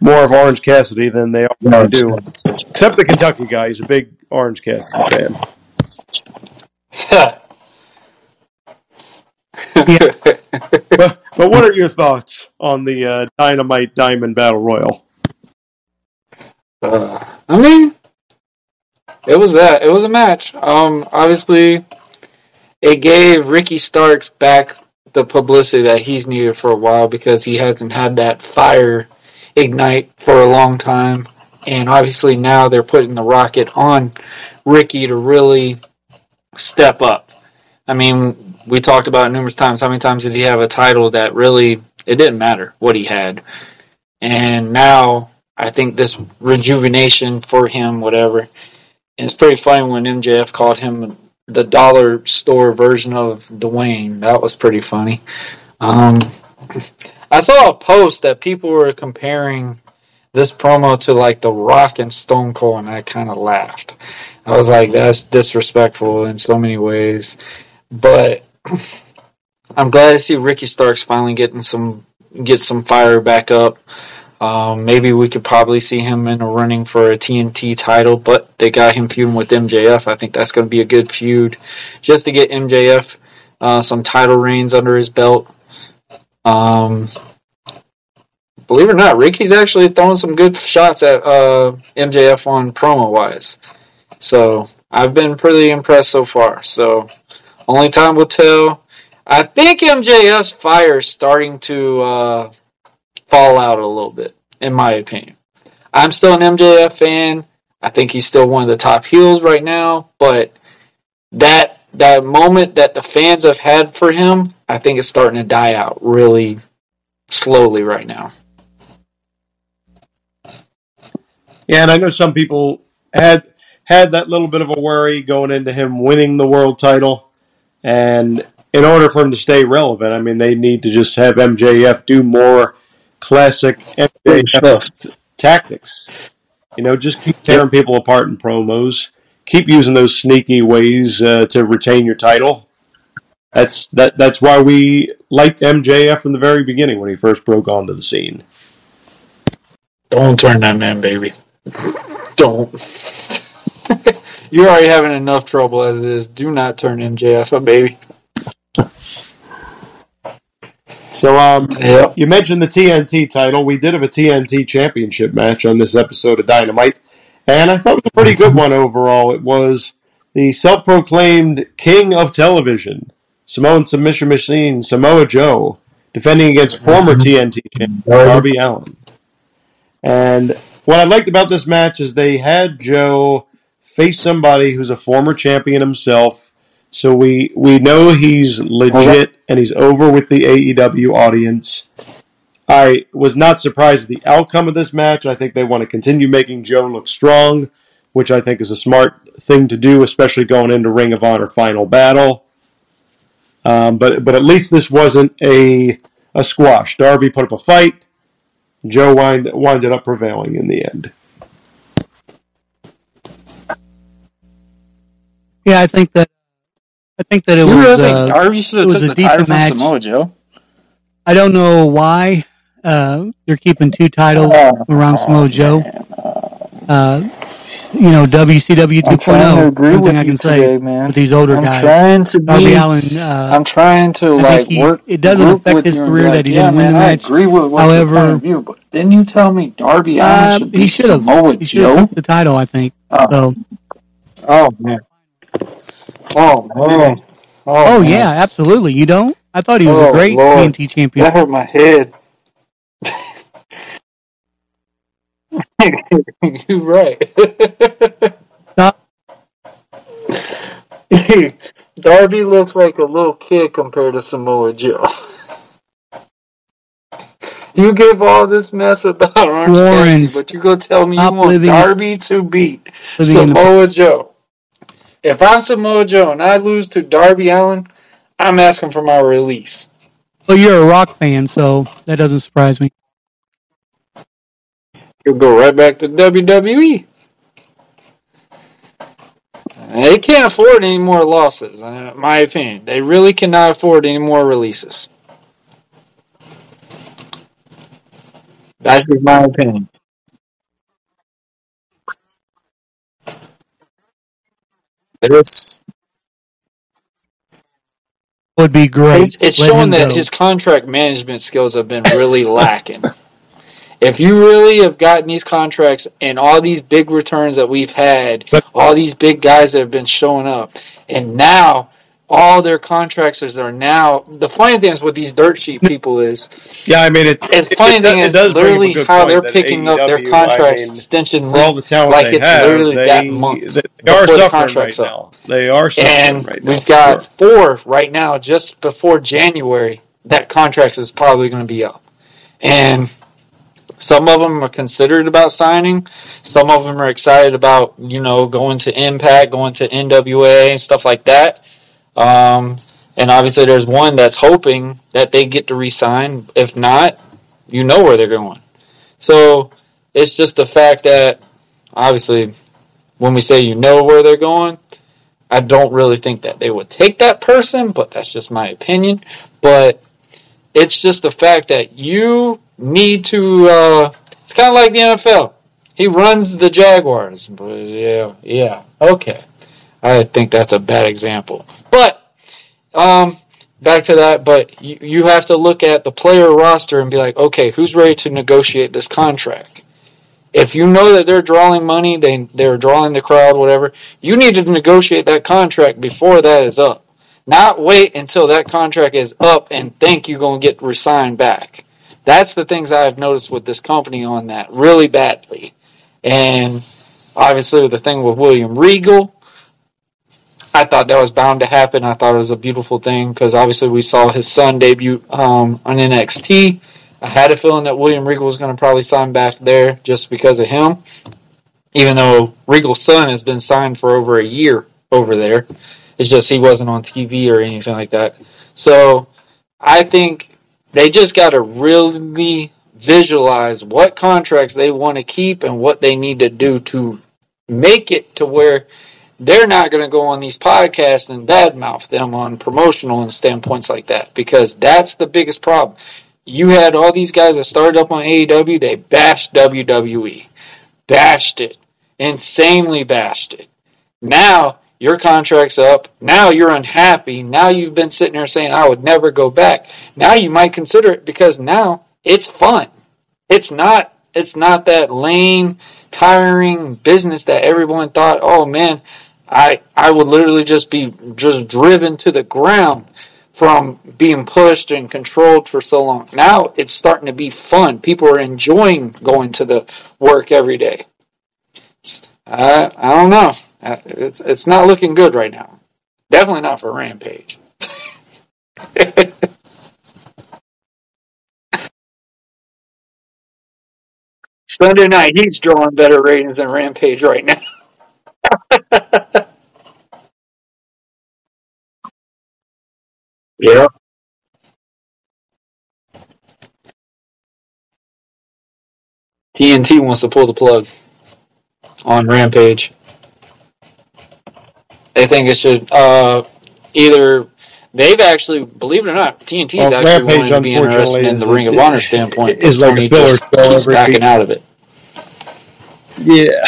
more of Orange Cassidy than they already do. Except the Kentucky guy. He's a big Orange Cassidy fan. but, but what are your thoughts on the uh, Dynamite Diamond Battle Royal? Uh, I mean, it was that. It was a match. Um, obviously, it gave Ricky Starks back the publicity that he's needed for a while because he hasn't had that fire ignite for a long time. And obviously now they're putting the rocket on Ricky to really step up. I mean, we talked about numerous times how many times did he have a title that really it didn't matter what he had. And now I think this rejuvenation for him, whatever. And it's pretty funny when MJF called him the dollar store version of Dwayne. That was pretty funny. Um, I saw a post that people were comparing this promo to like The Rock and Stone Cold, and I kind of laughed. I was like, that's disrespectful in so many ways. But I'm glad to see Ricky Starks finally getting some get some fire back up. Um, maybe we could probably see him in a running for a TNT title, but they got him feuding with MJF. I think that's going to be a good feud just to get MJF uh, some title reigns under his belt. Um, believe it or not, Ricky's actually throwing some good shots at uh, MJF on promo wise. So I've been pretty impressed so far. So only time will tell. I think MJF's fire is starting to uh, fall out a little bit, in my opinion. I'm still an MJF fan. I think he's still one of the top heels right now, but that that moment that the fans have had for him, I think it's starting to die out really slowly right now. Yeah, and I know some people had had that little bit of a worry going into him winning the world title, and in order for him to stay relevant, I mean, they need to just have MJF do more classic MJF tactics. You know, just keep tearing people apart in promos. Keep using those sneaky ways uh, to retain your title. That's that. That's why we liked MJF from the very beginning when he first broke onto the scene. Don't turn that man, baby. Don't. You're already having enough trouble as it is. Do not turn MJF a baby. So, um, Yep. you mentioned the TNT title. We did have a TNT championship match on this episode of Dynamite, and I thought it was a pretty good one overall. It was the self proclaimed king of television, Samoan submission machine, Samoa Joe, defending against former TNT champion, Darby Allin. And what I liked about this match is they had Joe face somebody who's a former champion himself. So we, we know he's legit and he's over with the AEW audience. I was not surprised at the outcome of this match. I think they want to continue making Joe look strong, which I think is a smart thing to do, especially going into Ring of Honor Final Battle. Um, but but at least this wasn't a a squash. Darby put up a fight. Joe wind, winded up prevailing in the end. Yeah, I think that I think that it You was. really think Uh, Darby should it have was took a the decent match. Samoa Joe? I don't know why uh, you're keeping two titles around Samoa Joe. uh, you know, WCW 2.0. I'm trying to agree One with thing I you can say today, man. with these older I'm guys. trying to Darby be. Allen, uh, I'm trying to I like he- work. it doesn't group affect his career be that he yeah, didn't win man, the I match. agree with what However- your point of but didn't you tell me Darby Allin uh, should he beat should have. Samoa He should have the title, I think. Oh. So, Oh man. Oh, oh man. Oh, oh man. yeah, absolutely. You don't? I thought he was a Oh, great Lord. TNT champion. That hurt my head. You're right. Stop. Darby looks like a little kid compared to Samoa Joe. You give all this mess about Orange Warren, Cassidy, but you go tell me you want living- Darby to beat living in the- Samoa Joe. If I'm Samoa Joe and I lose to Darby Allin, I'm asking for my release. Well, you're a rock fan, so that doesn't surprise me. You'll go right back to WWE. They can't afford any more losses, in my opinion. They really cannot afford any more releases. That's just my opinion. There's, Would be great. it's it's showing that go. his contract management skills have been really lacking. If you really have gotten these contracts and all these big returns that we've had, all these big guys that have been showing up, and now all their contracts are now. The funny thing is with these dirt sheet people is Yeah, I mean, it, it's funny it thing is it does bring up a literally how they're picking up their AEW, contracts I mean, extension for all the talent like they it's have, literally they, that month They, they are the suffering contract's right up. now. They are suffering and right now. we've got sure. four right now just before January that contract is probably going to be up and some of them are considered about signing some of them are excited about you know going to impact going to nwa and stuff like that um, and obviously there's one that's hoping that they get to resign if not you know where they're going so it's just the fact that obviously when we say you know where they're going I don't really think that they would take that person, but that's just my opinion. But it's just the fact that you need to. Uh, it's kind of like the NFL. He runs the Jaguars. Yeah, yeah, okay. I think that's a bad example. But um, back to that. But you, you have to look at the player roster and be like, okay, who's ready to negotiate this contract? if you know that they're drawing money, they they're drawing the crowd, whatever, you need to negotiate that contract before that is up. Not wait until that contract is up and think you're gonna get resigned back. That's the things I've noticed with this company on that really badly. And obviously the thing with William Regal, I thought that was bound to happen. I thought it was a beautiful thing because obviously we saw his son debut um, on NXT. I had a feeling that William Regal was going to probably sign back there just because of him, even though Regal's son has been signed for over a year over there. It's just he wasn't on TV or anything like that. So I think they just got to really visualize what contracts they want to keep and what they need to do to make it to where they're not going to go on these podcasts and badmouth them on promotional and standpoints like that because that's the biggest problem. You had all these guys that started up on AEW, they bashed WWE, bashed it, insanely bashed it. Now your contract's up. Now you're unhappy. Now you've been sitting there saying, I would never go back. Now you might consider it because now it's fun. It's not it's not that lame, tiring business that everyone thought, oh man, I I would literally just be just driven to the ground from being pushed and controlled for so long. Now it's starting to be fun. People are enjoying going to the work every day. I I don't know. It's it's not looking good right now. Definitely not for Rampage. Sunday night, he's drawing better ratings than Rampage right now. Yeah. TNT wants to pull the plug on Rampage. They think it should uh, either. They've actually, believe it or not, TNT's Well, actually Rampage, wanting to be interested in the Ring of Honor standpoint. is like a filler just keeps every- backing out of it. Yeah.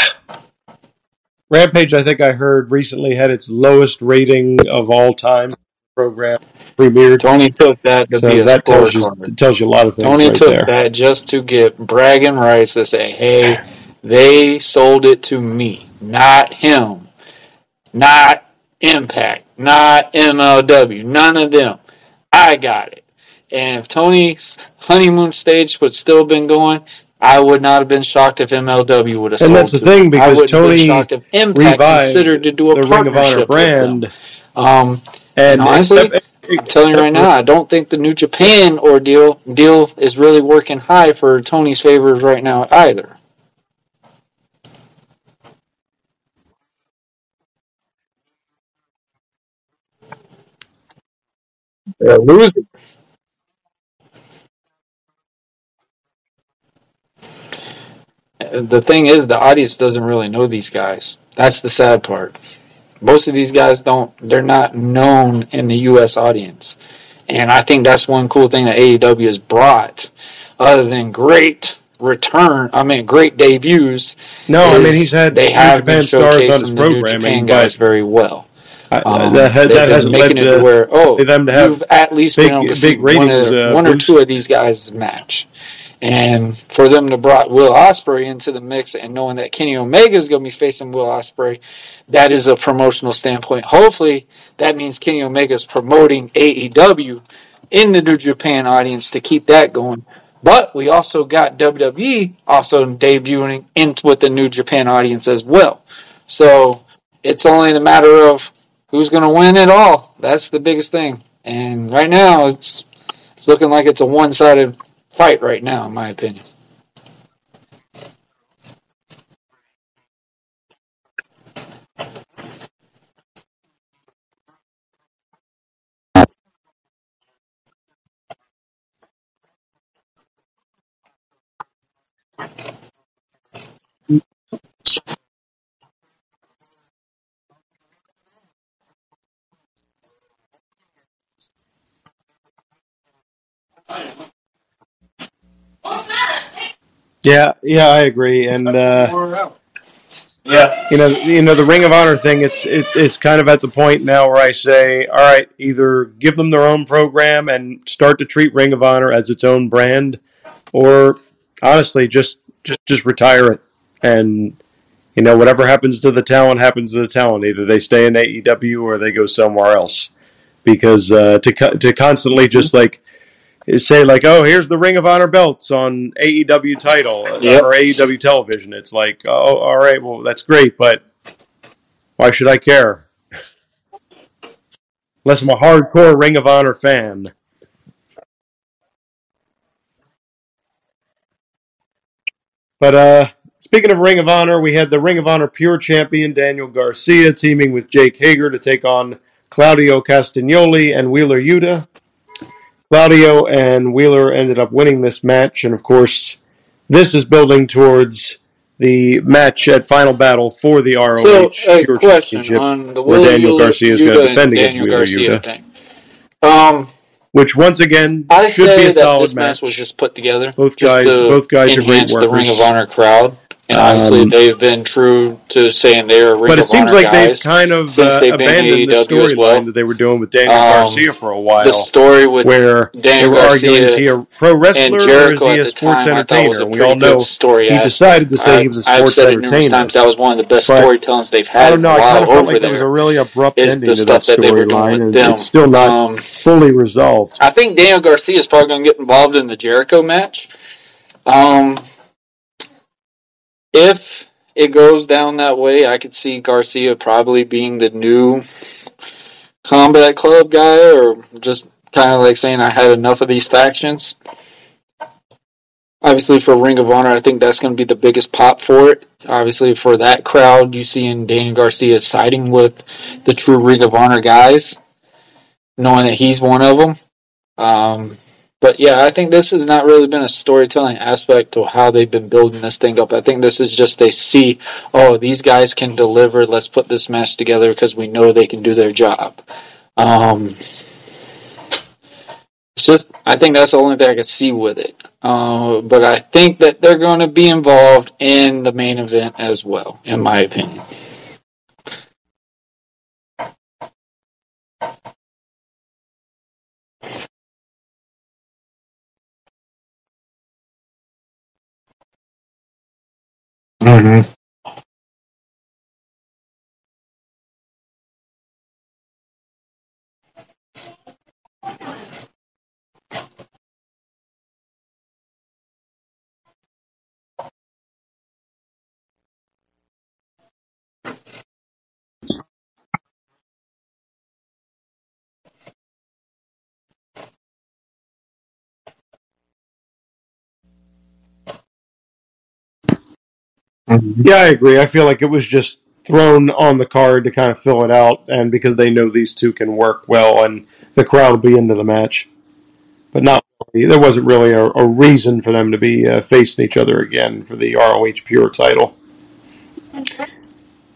Rampage, I think I heard recently had its lowest rating of all time program premiered. Tony took that to So be a that tells you, tells you a lot of things Tony right took there. that just to get bragging rights to say, hey, they sold it to me, not him, not Impact, not MLW, none of them. I got it. And if Tony's honeymoon stage would still been going, I would not have been shocked if MLW would have sold And that's the to thing him. Because wouldn't have been Tony shocked if Impact considered to do a the Ring of partnership Honor with brand, them. Um, and honestly, I'm telling you right now, I don't think the New Japan ordeal deal is really working high for Tony's favors right now either. They're losing. The thing is, the audience doesn't really know these guys. That's the sad part. Most of these guys don't, they're not known in the U.S. audience. And I think that's one cool thing that AEW has brought, other than great return, I mean, great debuts. No, I mean he's had they have been stars on showcasing his the New Japan guys very well. I- Um, that, ha- that hasn't led it to to where oh, them to have you've at least big- been able to see one, ratings, of, uh, one or two of these guys match, and for them to brought Will Ospreay into the mix, and knowing that Kenny Omega is going to be facing Will Ospreay, that is a promotional standpoint. Hopefully, that means Kenny Omega is promoting AEW in the New Japan audience to keep that going. But we also got WWE also debuting in with the New Japan audience as well. So it's only a matter of who's going to win it all. That's the biggest thing. And right now, it's it's looking like it's a one-sided fight right now, in my opinion. Yeah, yeah, I agree, and uh, Yeah. you know, you know, the Ring of Honor thing. It's it, it's kind of at the point now where I say, all right, either give them their own program and start to treat Ring of Honor as its own brand, or honestly, just just just retire it, and you know, whatever happens to the talent happens to the talent. Either they stay in AEW or they go somewhere else, because uh, to co- to constantly just like say like, oh, here's the Ring of Honor belts on AEW title uh, Yep. or AEW television. It's like, oh, all right, well, that's great, but why should I care? Unless I'm a hardcore Ring of Honor fan. But uh, speaking of Ring of Honor, we had the Ring of Honor Pure Champion Daniel Garcia teaming with Jake Hager to take on Claudio Castagnoli and Wheeler Yuta. Claudio and Wheeler ended up winning this match, and of course, this is building towards the match at Final Battle for the ROH So, Pure question Championship, on the where Daniel Garcia is going to defend against Wheeler Yuta. Um, which once again I should be a solid match. match. was just put together. Both guys- both guys are great enhance the Ring of Honor crowd, and obviously Um, they've been true to saying they're Ring but of it seems Honor like they've kind of uh, they've abandoned the storyline well. that they were doing with Daniel Um, Garcia for a while. the story with where they Daniel were arguing is Garcia he a pro wrestler or is he at a sports time, I thought was entertainer? a And we all know good story. he decided to say I- he was a I've sports said it numerous entertainer. times. That was one of the best But storytellings they've had. I had don't know. in I a kind while of felt over like there was a really abrupt ending the to that stuff that they were doing storyline, and it's still not Um, fully resolved. I think Daniel Garcia is probably going to get involved in the Jericho match. Um, if it goes down that way, I could see Garcia probably being the new Combat Club guy, or just kind of like saying I had enough of these factions. Obviously, for Ring of Honor, I think that's going to be the biggest pop for it. Obviously, for that crowd, you see in Daniel Garcia siding with the true Ring of Honor guys, knowing that he's one of them. Um, but yeah, I think this has not really been a storytelling aspect to how they've been building this thing up. I think this is just they see, oh, these guys can deliver. Let's put this match together because we know they can do their job. Um, It's just, I think that's the only thing I could see with it. Uh, but I think that they're going to be involved in the main event as well, in my opinion. Mm-hmm. Yeah, I agree. I feel like it was just thrown on the card to kind of fill it out, and because they know these two can work well, and the crowd will be into the match. But not there wasn't really a, a reason for them to be uh, facing each other again for the ROH Pure title.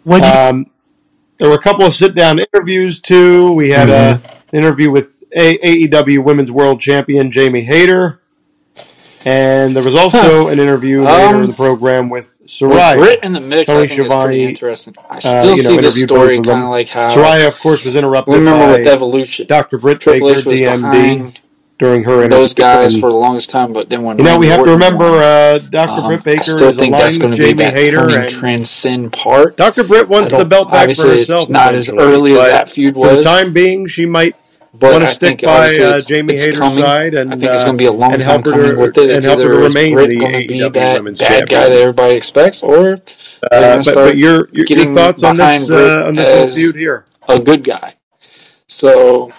What Um, there were a couple of sit down interviews too. We had a, an interview with a- AEW Women's World Champion Jamie Hayter. And there was also an interview later Um, in the program with Saraya. Britt in the mix, Tony I think Schiavone, interesting. I uh, still you know, see this story kind of like how Saraya, of course, was interrupted remember with Evolution, Dr. Britt Triple Baker, DMD, during her interview. those guys And, for the longest time, but then when you know, we have to remember uh, Dr. um, Britt I Baker still is think that's going to be Jamie that and transcend part. Dr. Britt wants the belt back for herself. it's not as early as that feud was. For the time being, she might but want I to stick think by uh, Jamie Hayter's coming. side I think it's uh, going to be a long and time coming with it. and It's help her either to remain Britt the going to be AEW that Women's bad guy that everybody expects, or Uh, but but your your, your getting thoughts on this Britt uh, on this whole feud here? a good guy. So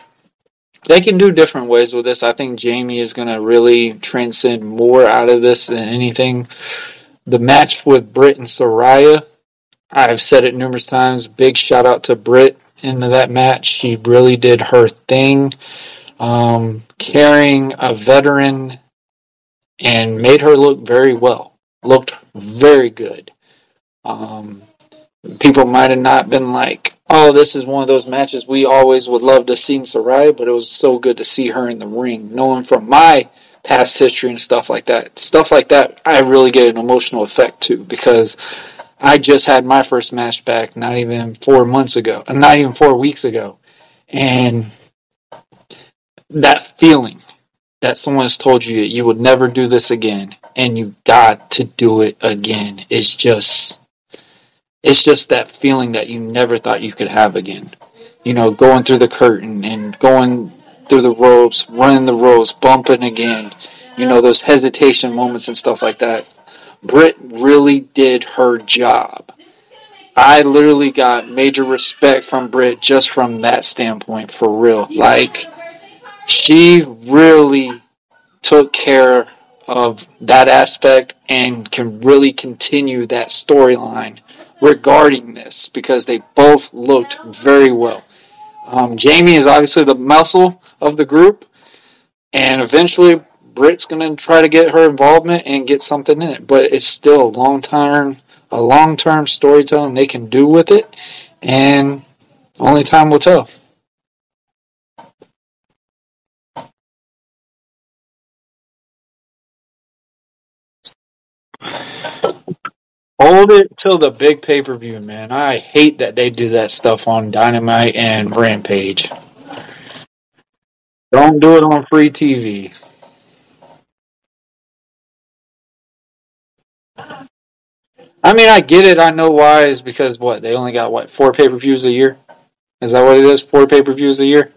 they can do different ways with this. I think Jamie is going to really transcend more out of this than anything. The match with Britt and Saraya, I've said it numerous times. Big shout out to Britt into that match. She really did her thing, um, carrying a veteran and made her look very well. Looked very good. Um, people might have not been like, "Oh, this is one of those matches we always would love to see in Sarai," but it was so good to see her in the ring, knowing from my past history and stuff like that. Stuff like that, I really get an emotional effect too because I just had my first match back not even four months ago, uh, not even four weeks ago, and that feeling that someone has told you you would never do this again and you got to do it again is just it's just that feeling that you never thought you could have again. You know, going through the curtain and going through the ropes, running the ropes, bumping again. You know, those hesitation moments and stuff like that. Britt really did her job. I literally got major respect from Britt just from that standpoint, for real. Like, she really took care of that aspect and can really continue that storyline regarding this because they both looked very well. Um, Jamie is obviously the muscle of the group, and eventually Britt's to try to get her involvement and get something in it. But it's still a long term, a long term storytelling they can do with it, and only time will tell. Hold it till the big pay per view, man. I hate that they do that stuff on Dynamite and Rampage. Don't do it on free TV. I mean, I get it. I know why. Is because what they only got what four pay per views a year. Is that what it is? Four pay per views a year.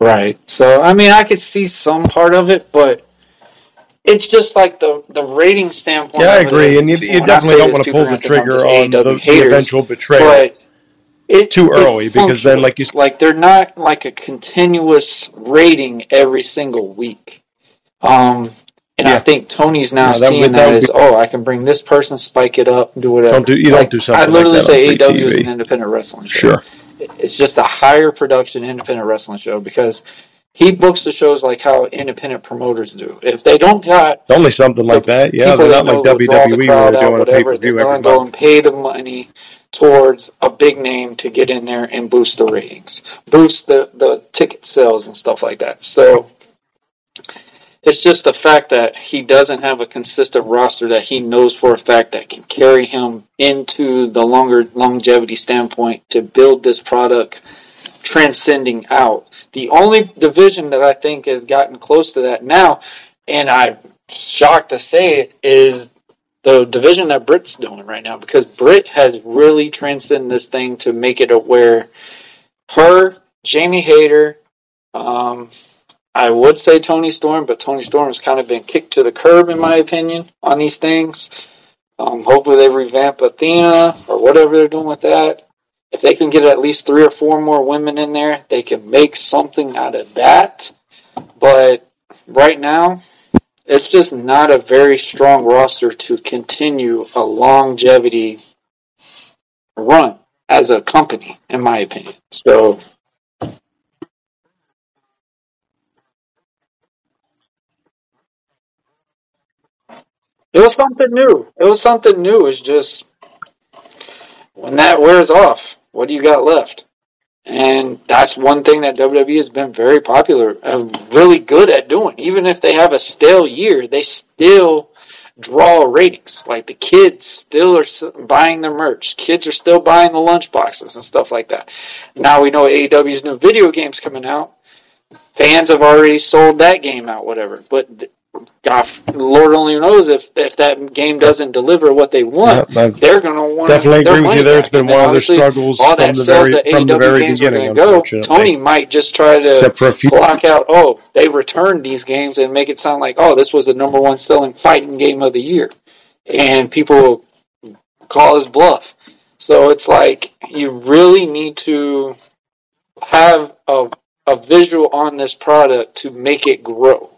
Right. So I mean, I could see some part of it, but it's just like the the rating standpoint. Yeah, I agree, and you, you definitely don't want to pull the think that I'm trigger on the, the eventual betrayal. but it, Too it early, because then, like you like they're not like a continuous rating every single week. Um, and I think Tony's now No, that seeing would- that, that as be- oh, I can bring this person, spike it up, do whatever. Don't do- you don't do something I like literally that say AW is an independent wrestling show. Sure. It's just a higher production independent wrestling show because he books the shows like how independent promoters do. If they don't got Only something like that. Yeah, they're not like draw the WWE where they're doing a pay whatever, per view every gonna go and pay the money towards a big name to get in there and boost the ratings, boost the, the ticket sales and stuff like that. So it's just the fact that he doesn't have a consistent roster that he knows for a fact that can carry him into the longer longevity standpoint to build this product transcending out. The only division that I think has gotten close to that now, and I'm shocked to say it, is the division that Britt's doing right now because Britt has really transcended this thing to make it where her, Jamie Hayter, um, I would say Toni Storm, but Toni Storm has kind of been kicked to the curb, in my opinion, on these things. Um, hopefully, they revamp Athena or whatever they're doing with that. If they can get at least three or four more women in there, they can make something out of that. But right now, it's just not a very strong roster to continue a longevity run as a company, in my opinion. So it was something new. It was something new. It's just when that wears off, what do you got left? And that's one thing that WWE has been very popular, uh, really good at doing. Even if they have a stale year, they still draw ratings. Like the kids still are buying their merch. Kids are still buying the lunch boxes and stuff like that. Now we know AEW's new video games coming out. Fans have already sold that game out, whatever. But God, Lord only knows if, if that game doesn't deliver what they want, Yeah, they're going to want definitely agree with you there. It's been And one of their struggles all from the very from the very beginning. go. Tony might just try to except for a few. block out. Oh, they returned these games and make it sound like oh, this was the number one selling fighting game of the year, and people call his bluff. So it's like you really need to have a a visual on this product to make it grow.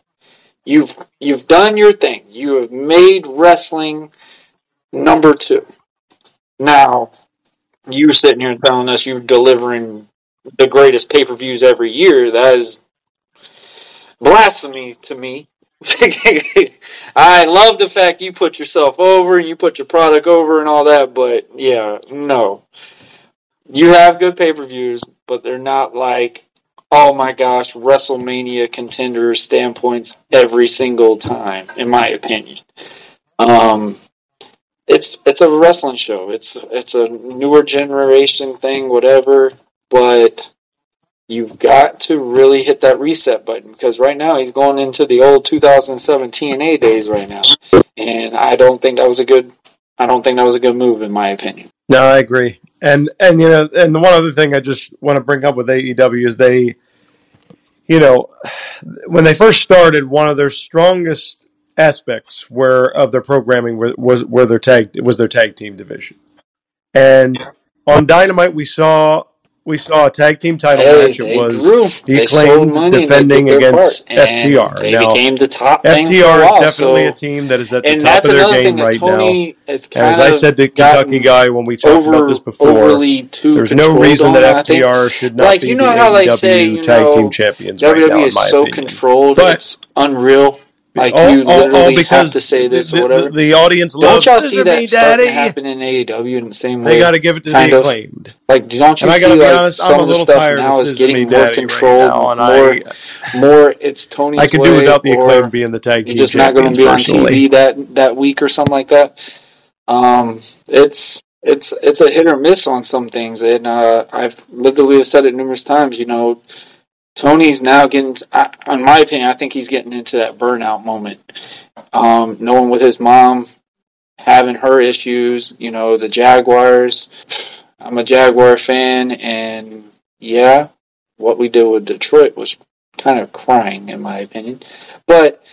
You've you've done your thing. You have made wrestling number two. Now you're sitting here telling us you're delivering the greatest pay per views every year. That is blasphemy to me. I love the fact you put yourself over and you put your product over and all that, but yeah, no. You have good pay per views, but they're not like, oh my gosh, WrestleMania contender standpoints every single time, in my opinion. Um, it's it's a wrestling show. It's it's a newer generation thing, whatever. But you've got to really hit that reset button because right now he's going into the old 2007 TNA days right now, and I don't think that was a good. I don't think that was a good move in my opinion. No, I agree. And and you know, and the one other thing I just want to bring up with AEW is they, you know, when they first started, one of their strongest aspects were of their programming was was were their tag was their tag team division. And on Dynamite, we saw we saw a tag team title Hey, match. It was grew. the They acclaimed they defending against FTR. They Now, became the top thing for a FTR while, is definitely so- a team that is at the top of their game right now. Tony has And as I said to Kentucky guy when we talked over, about this before, there's no reason that. FTR should not like be you know the how they AEW say you tag know, team champions WWE right now, in is my so opinion. controlled, But- it's unreal. Like all, you all- all literally because have to say this the, or whatever. The, the audience don't loves y'all "Scissor see that me, starting daddy. happen in AEW in the same way? They got to give it to the of. acclaimed. Like, don't you And I see gotta be like honest, I'm some a of the little stuff tired of now is getting Me more Daddy right now, and more, I- more. It's Tony's I could do without the acclaimed being the tag You're team just not going to be on personally. TV that that week or something like that. Um, it's it's it's a hit or miss on some things, and uh, I've literally have said it numerous times. You know, Tony's now getting, I, in my opinion, I think he's getting into that burnout moment. Um, knowing with his mom having her issues, you know, the Jaguars. I'm a Jaguar fan, and yeah, what we did with Detroit was kind of crying, in my opinion. But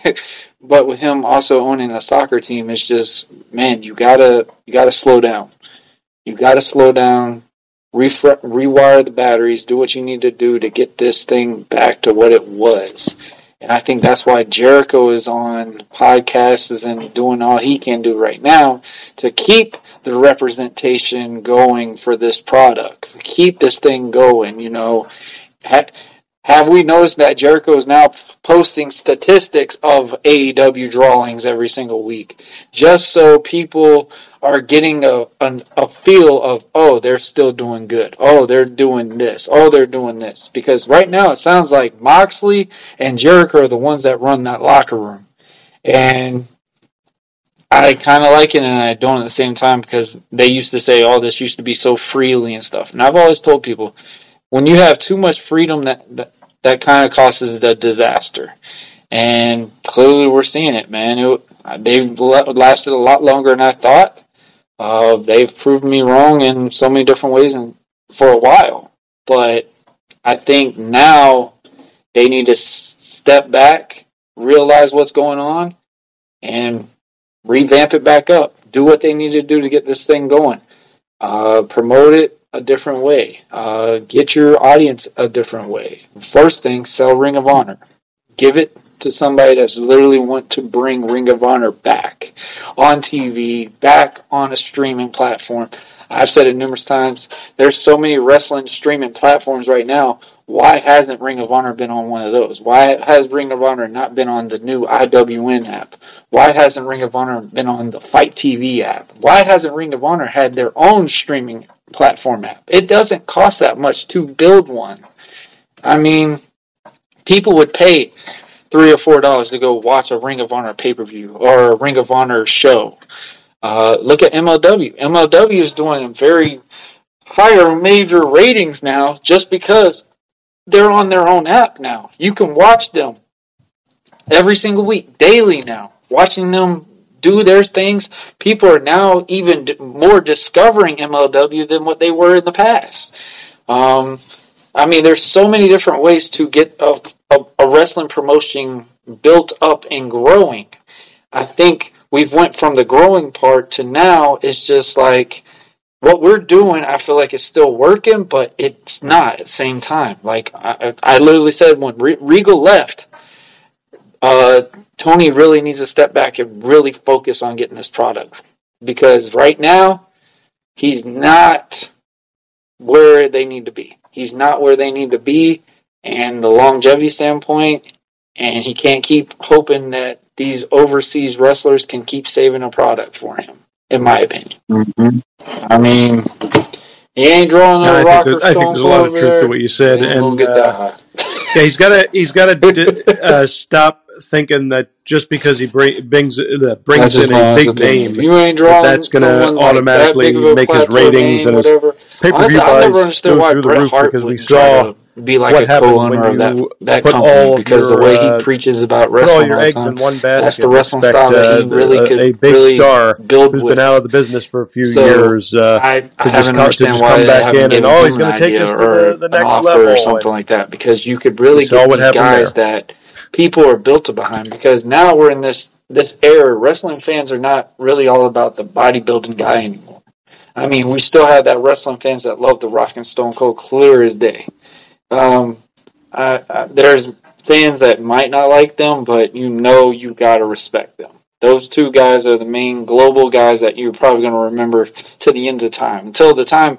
but with him also owning a soccer team, it's just man, you gotta you gotta slow down. You gotta slow down, rewire the batteries, do what you need to do to get this thing back to what it was. And I think that's why Jericho is on podcasts and doing all he can do right now to keep the representation going for this product, keep this thing going. You know, Ha- have we noticed that Jericho is now posting statistics of AEW drawings every single week, just so people are getting a, a, a feel of oh they're still doing good, oh they're doing this, oh they're doing this, because right now it sounds like Moxley and Jericho are the ones that run that locker room, and I kind of like it and I don't at the same time because they used to say, "Oh, this used to be so freely and stuff." And I've always told people, when you have too much freedom, that that, that kind of causes a disaster. And clearly, we're seeing it, man. It, they've lasted a lot longer than I thought. Uh, they've proved me wrong in so many different ways and for a while. But I think now they need to s- step back, realize what's going on, and revamp it back up. Do what they need to do to get this thing going. Uh, promote it a different way. Uh, get your audience a different way. First thing, sell Ring of Honor. Give it to somebody that's literally want to bring Ring of Honor back on TV, back on a streaming platform. I've said it numerous times. There's so many wrestling streaming platforms right now. Why hasn't Ring of Honor been on one of those? Why has Ring of Honor not been on the new IWN app? Why hasn't Ring of Honor been on the FITE TV app? Why hasn't Ring of Honor had their own streaming platform app? It doesn't cost that much to build one. I mean, people would pay three or four dollars to go watch a Ring of Honor pay per view or a Ring of Honor show. Uh, look at MLW. MLW is doing very higher major ratings now just because they're on their own app now. You can watch them every single week, daily now. Watching them do their things, people are now even more discovering MLW than what they were in the past. Um, I mean, there's so many different ways to get a, a, a wrestling promotion built up and growing. I think we've went from the growing part to now it's just like what we're doing. I feel like it's still working, but it's not at the same time. Like I, I literally said when Re- Regal left, uh, Tony really needs to step back and really focus on getting this product because right now he's not where they need to be. He's not where they need to be, and the longevity standpoint, and he can't keep hoping that these overseas wrestlers can keep saving a product for him. In my opinion, I mean, he ain't drawing no I think, rock there, or I think there's a lot of truth to what you said, Ain't gonna and get that uh, high. yeah, he's got to he's got to uh, stop thinking that just because he bring, brings uh, brings in a big opinion. name, you ain't that that's going to someone like that automatically big of a make his ratings and his whatever. pay per view buys go why through the roof Hart because we saw to be like what a co-owner of that that company all of because your the way uh, he preaches about put all your all eggs time. in one basket? That's the wrestling style that uh, he really a, could a big really star build who's with. been out of the business for a few So years uh, I, I to just come, to just why come back in and oh he's going to take us to the, the next level or something like that because you could really get these guys that people are built to behind because now we're in this this era wrestling fans are not really all about the bodybuilding guy anymore. I mean, we still have that wrestling fans that love the Rock and Stone Cold clear as day. Um, I, I, there's fans that might not like them, but you know you got to respect them. Those two guys are the main global guys that you're probably going to remember to the end of time. Until the time,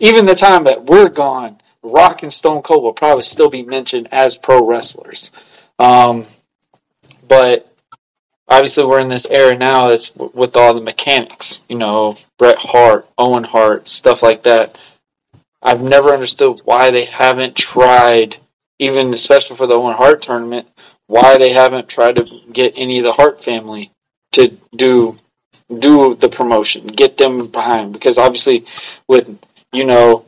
even the time that we're gone, Rock and Stone Cold will probably still be mentioned as pro wrestlers. Um, but obviously, we're in this era now that's with all the mechanics, you know, Bret Hart, Owen Hart, stuff like that. I've never understood why they haven't tried, even especially for the Owen Hart tournament, why they haven't tried to get any of the Hart family to do do the promotion, get them behind. Because obviously, with you know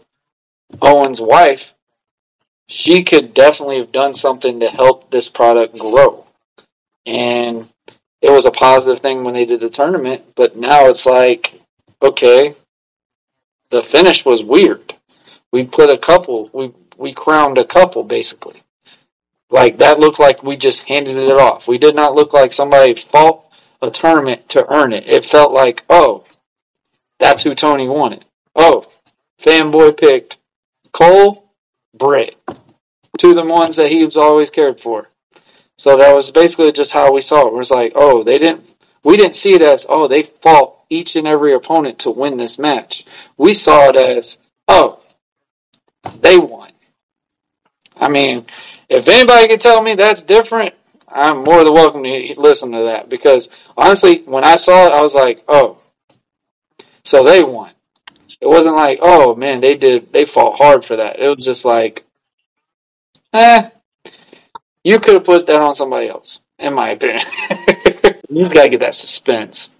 Owen's wife, she could definitely have done something to help this product grow, and it was a positive thing when they did the tournament. But now it's like, okay, the finish was weird. We put a couple, we we crowned a couple basically. Like that looked like we just handed it off. We did not look like somebody fought a tournament to earn it. It felt like, oh, that's who Tony wanted. Oh, fanboy picked Cole, Britt, two of the ones that he's always cared for. So that was basically just how we saw it. It was like, oh, they didn't. We didn't see it as, oh, they fought each and every opponent to win this match. We saw it as, oh, they won. I mean, if anybody can tell me that's different, I'm more than welcome to listen to that because honestly, when I saw it, I was like, oh, so they won. It wasn't like, oh man, they did, they fought hard for that. It was just like, eh, you could have put that on somebody else, in my opinion. you just gotta get that suspense.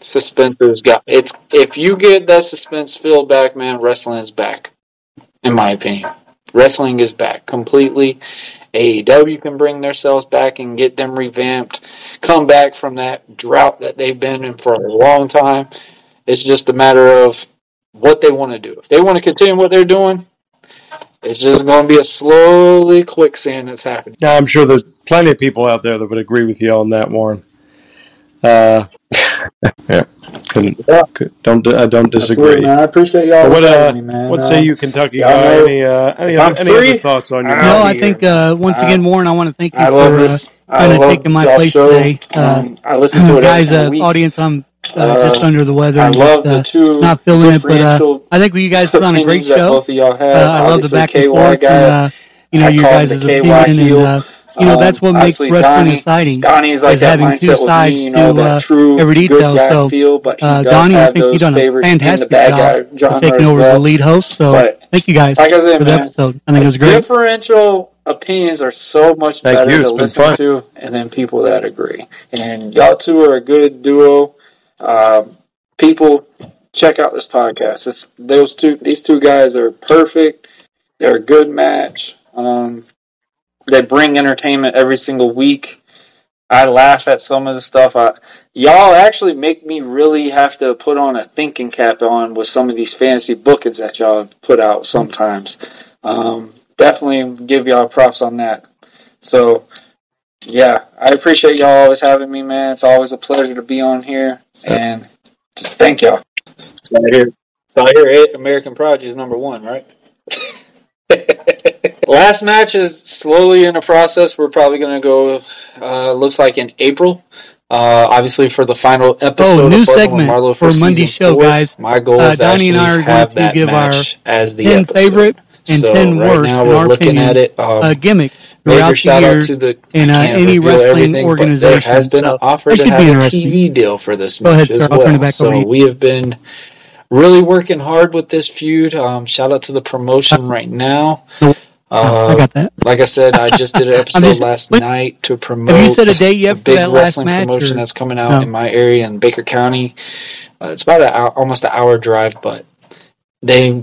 Suspense is got it's if you get that suspense filled back, man, wrestling is back. In my opinion, wrestling is back completely. AEW can bring themselves back and get them revamped, come back from that drought that they've been in for a long time. It's just a matter of what they want to do. If they want to continue what they're doing, it's just going to be a slowly quicksand that's happening. Now, I'm sure there's plenty of people out there that would agree with you on that, Warren. Uh, yeah, couldn't, Yeah. could, don't I don't disagree. Man. I appreciate y'all What uh, me, man. what Uh, say you, Kentucky y'all guy? Any uh, any, other, any other thoughts on your? I'll No, I be think uh, once I- again, Warren, I want to thank you I for uh, kind of taking my place show. today. Uh, Um, I listen to it guys, every uh, week. audience, I'm uh, Uh, just under the weather I and love just uh, the two not feeling it, but uh, I think you guys put on a great show. both of y'all Uh, have. I love the back and forth, and uh, you know I your guys' the KY opinion, and uh, you know Um, that's what makes obviously, wrestling Donnie- exciting. Donnie's like is that having two sides me, you know, to, that uh, true every good detail. guy So, feel, but he Uh, does Donnie, I have think you've done a favorites in the fantastic bad job guy of taking over well. the lead host. So But thank you guys like I said, for the man, episode. I think it was great. Differential opinions are so much Thank better you. to been listen fun. to, and then people that agree. And y'all two are a good duo. Um, people, check out this podcast. This, those two, these two guys are perfect. They're a good match. Um, they bring entertainment every single week. I laugh at some of the stuff. I, y'all actually make me really have to put on a thinking cap on with some of these fantasy bookings that y'all put out sometimes. Um, definitely give y'all props on that. So, yeah, I appreciate y'all always having me, man. It's always a pleasure to be on here, and just thank y'all. So I hear, so I hear American Prodigy is number one, right? Last match is slowly in the process. We're probably going to go. Uh, looks like in April. Uh, obviously, for the final episode Oh, new of segment Marlow for for Monday's show, four. guys. My goal Uh, is Donnie and I are going to give our as the 10 episode. favorite and so 10 right worst, now in we're our looking opinion, at it. Um, uh, gimmicks throughout the shout out years to the in uh, any wrestling but There organization. has been an offer that to should have be a. TV deal for this Go ahead, match sir. as I'll turn well. it back so we have been really working hard with this feud. Um, shout out to the promotion right now. No, Uh, I got that. like I said, I just did an episode just- last night to promote. Have you set a date yet a big wrestling match? promotion or- that's coming out No. in my area in Baker County. Uh, it's about an hour, almost an hour drive, but they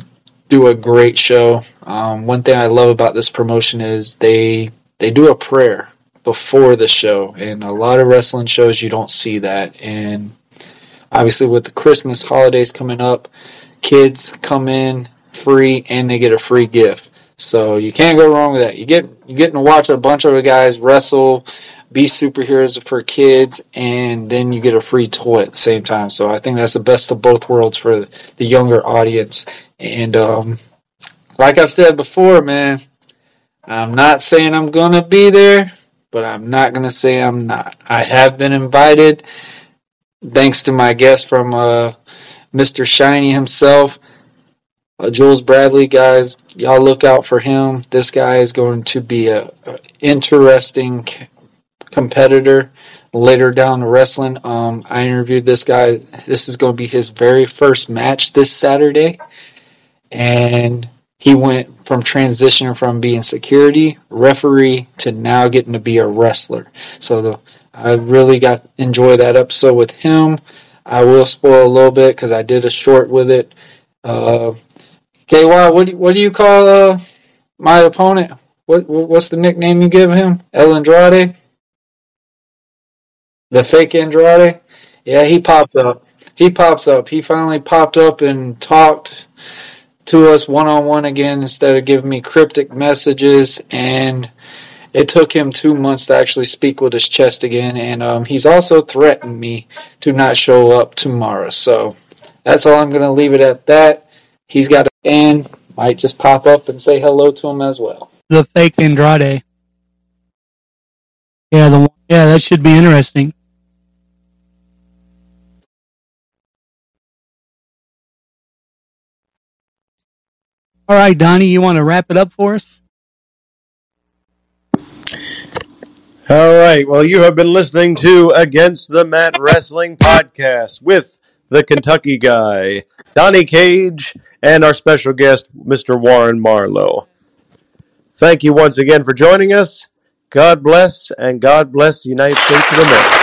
do a great show. Um, one thing I love about this promotion is they they do a prayer before the show, and a lot of wrestling shows you don't see that. And obviously, with the Christmas holidays coming up, kids come in free and they get a free gift. So you can't go wrong with that. You get you getting to watch a bunch of guys wrestle, be superheroes for kids, and then you get a free toy at the same time. So I think that's the best of both worlds for the younger audience. And um, like I've said before, man, I'm not saying I'm gonna be there, but I'm not gonna say I'm not. I have been invited, thanks to my guest from uh, Mr. Shiny himself. Uh, Jules Bradley, guys, y'all look out for him. This guy is going to be a, a interesting c- competitor later down the wrestling. Um, I interviewed this guy. This is going to be his very first match this Saturday, and he went from transitioning from being security referee to now getting to be a wrestler. So the, I really got enjoy that episode with him. I will spoil a little bit because I did a short with it. Uh, KY, what do, what do you call uh, my opponent? What what- what's the nickname you give him? El Andrade, the fake Andrade. Yeah, he pops up. He pops up. He finally popped up and talked to us one on one again instead of giving me cryptic messages. And it took him two months to actually speak with his chest again. And um, he's also threatened me to not show up tomorrow. So that's all I'm going to leave it at that. He's got and might just pop up and say hello to him as well. The fake Andrade. Yeah, the one- yeah, that should be interesting. All right, Donnie, you want to wrap it up for us? All right. Well, you have been listening to Against the Mat Wrestling Podcast with the Kentucky guy, Donnie Cage, and our special guest, Mr. Warren Marlow. Thank you once again for joining us. God bless, and God bless the United States of America.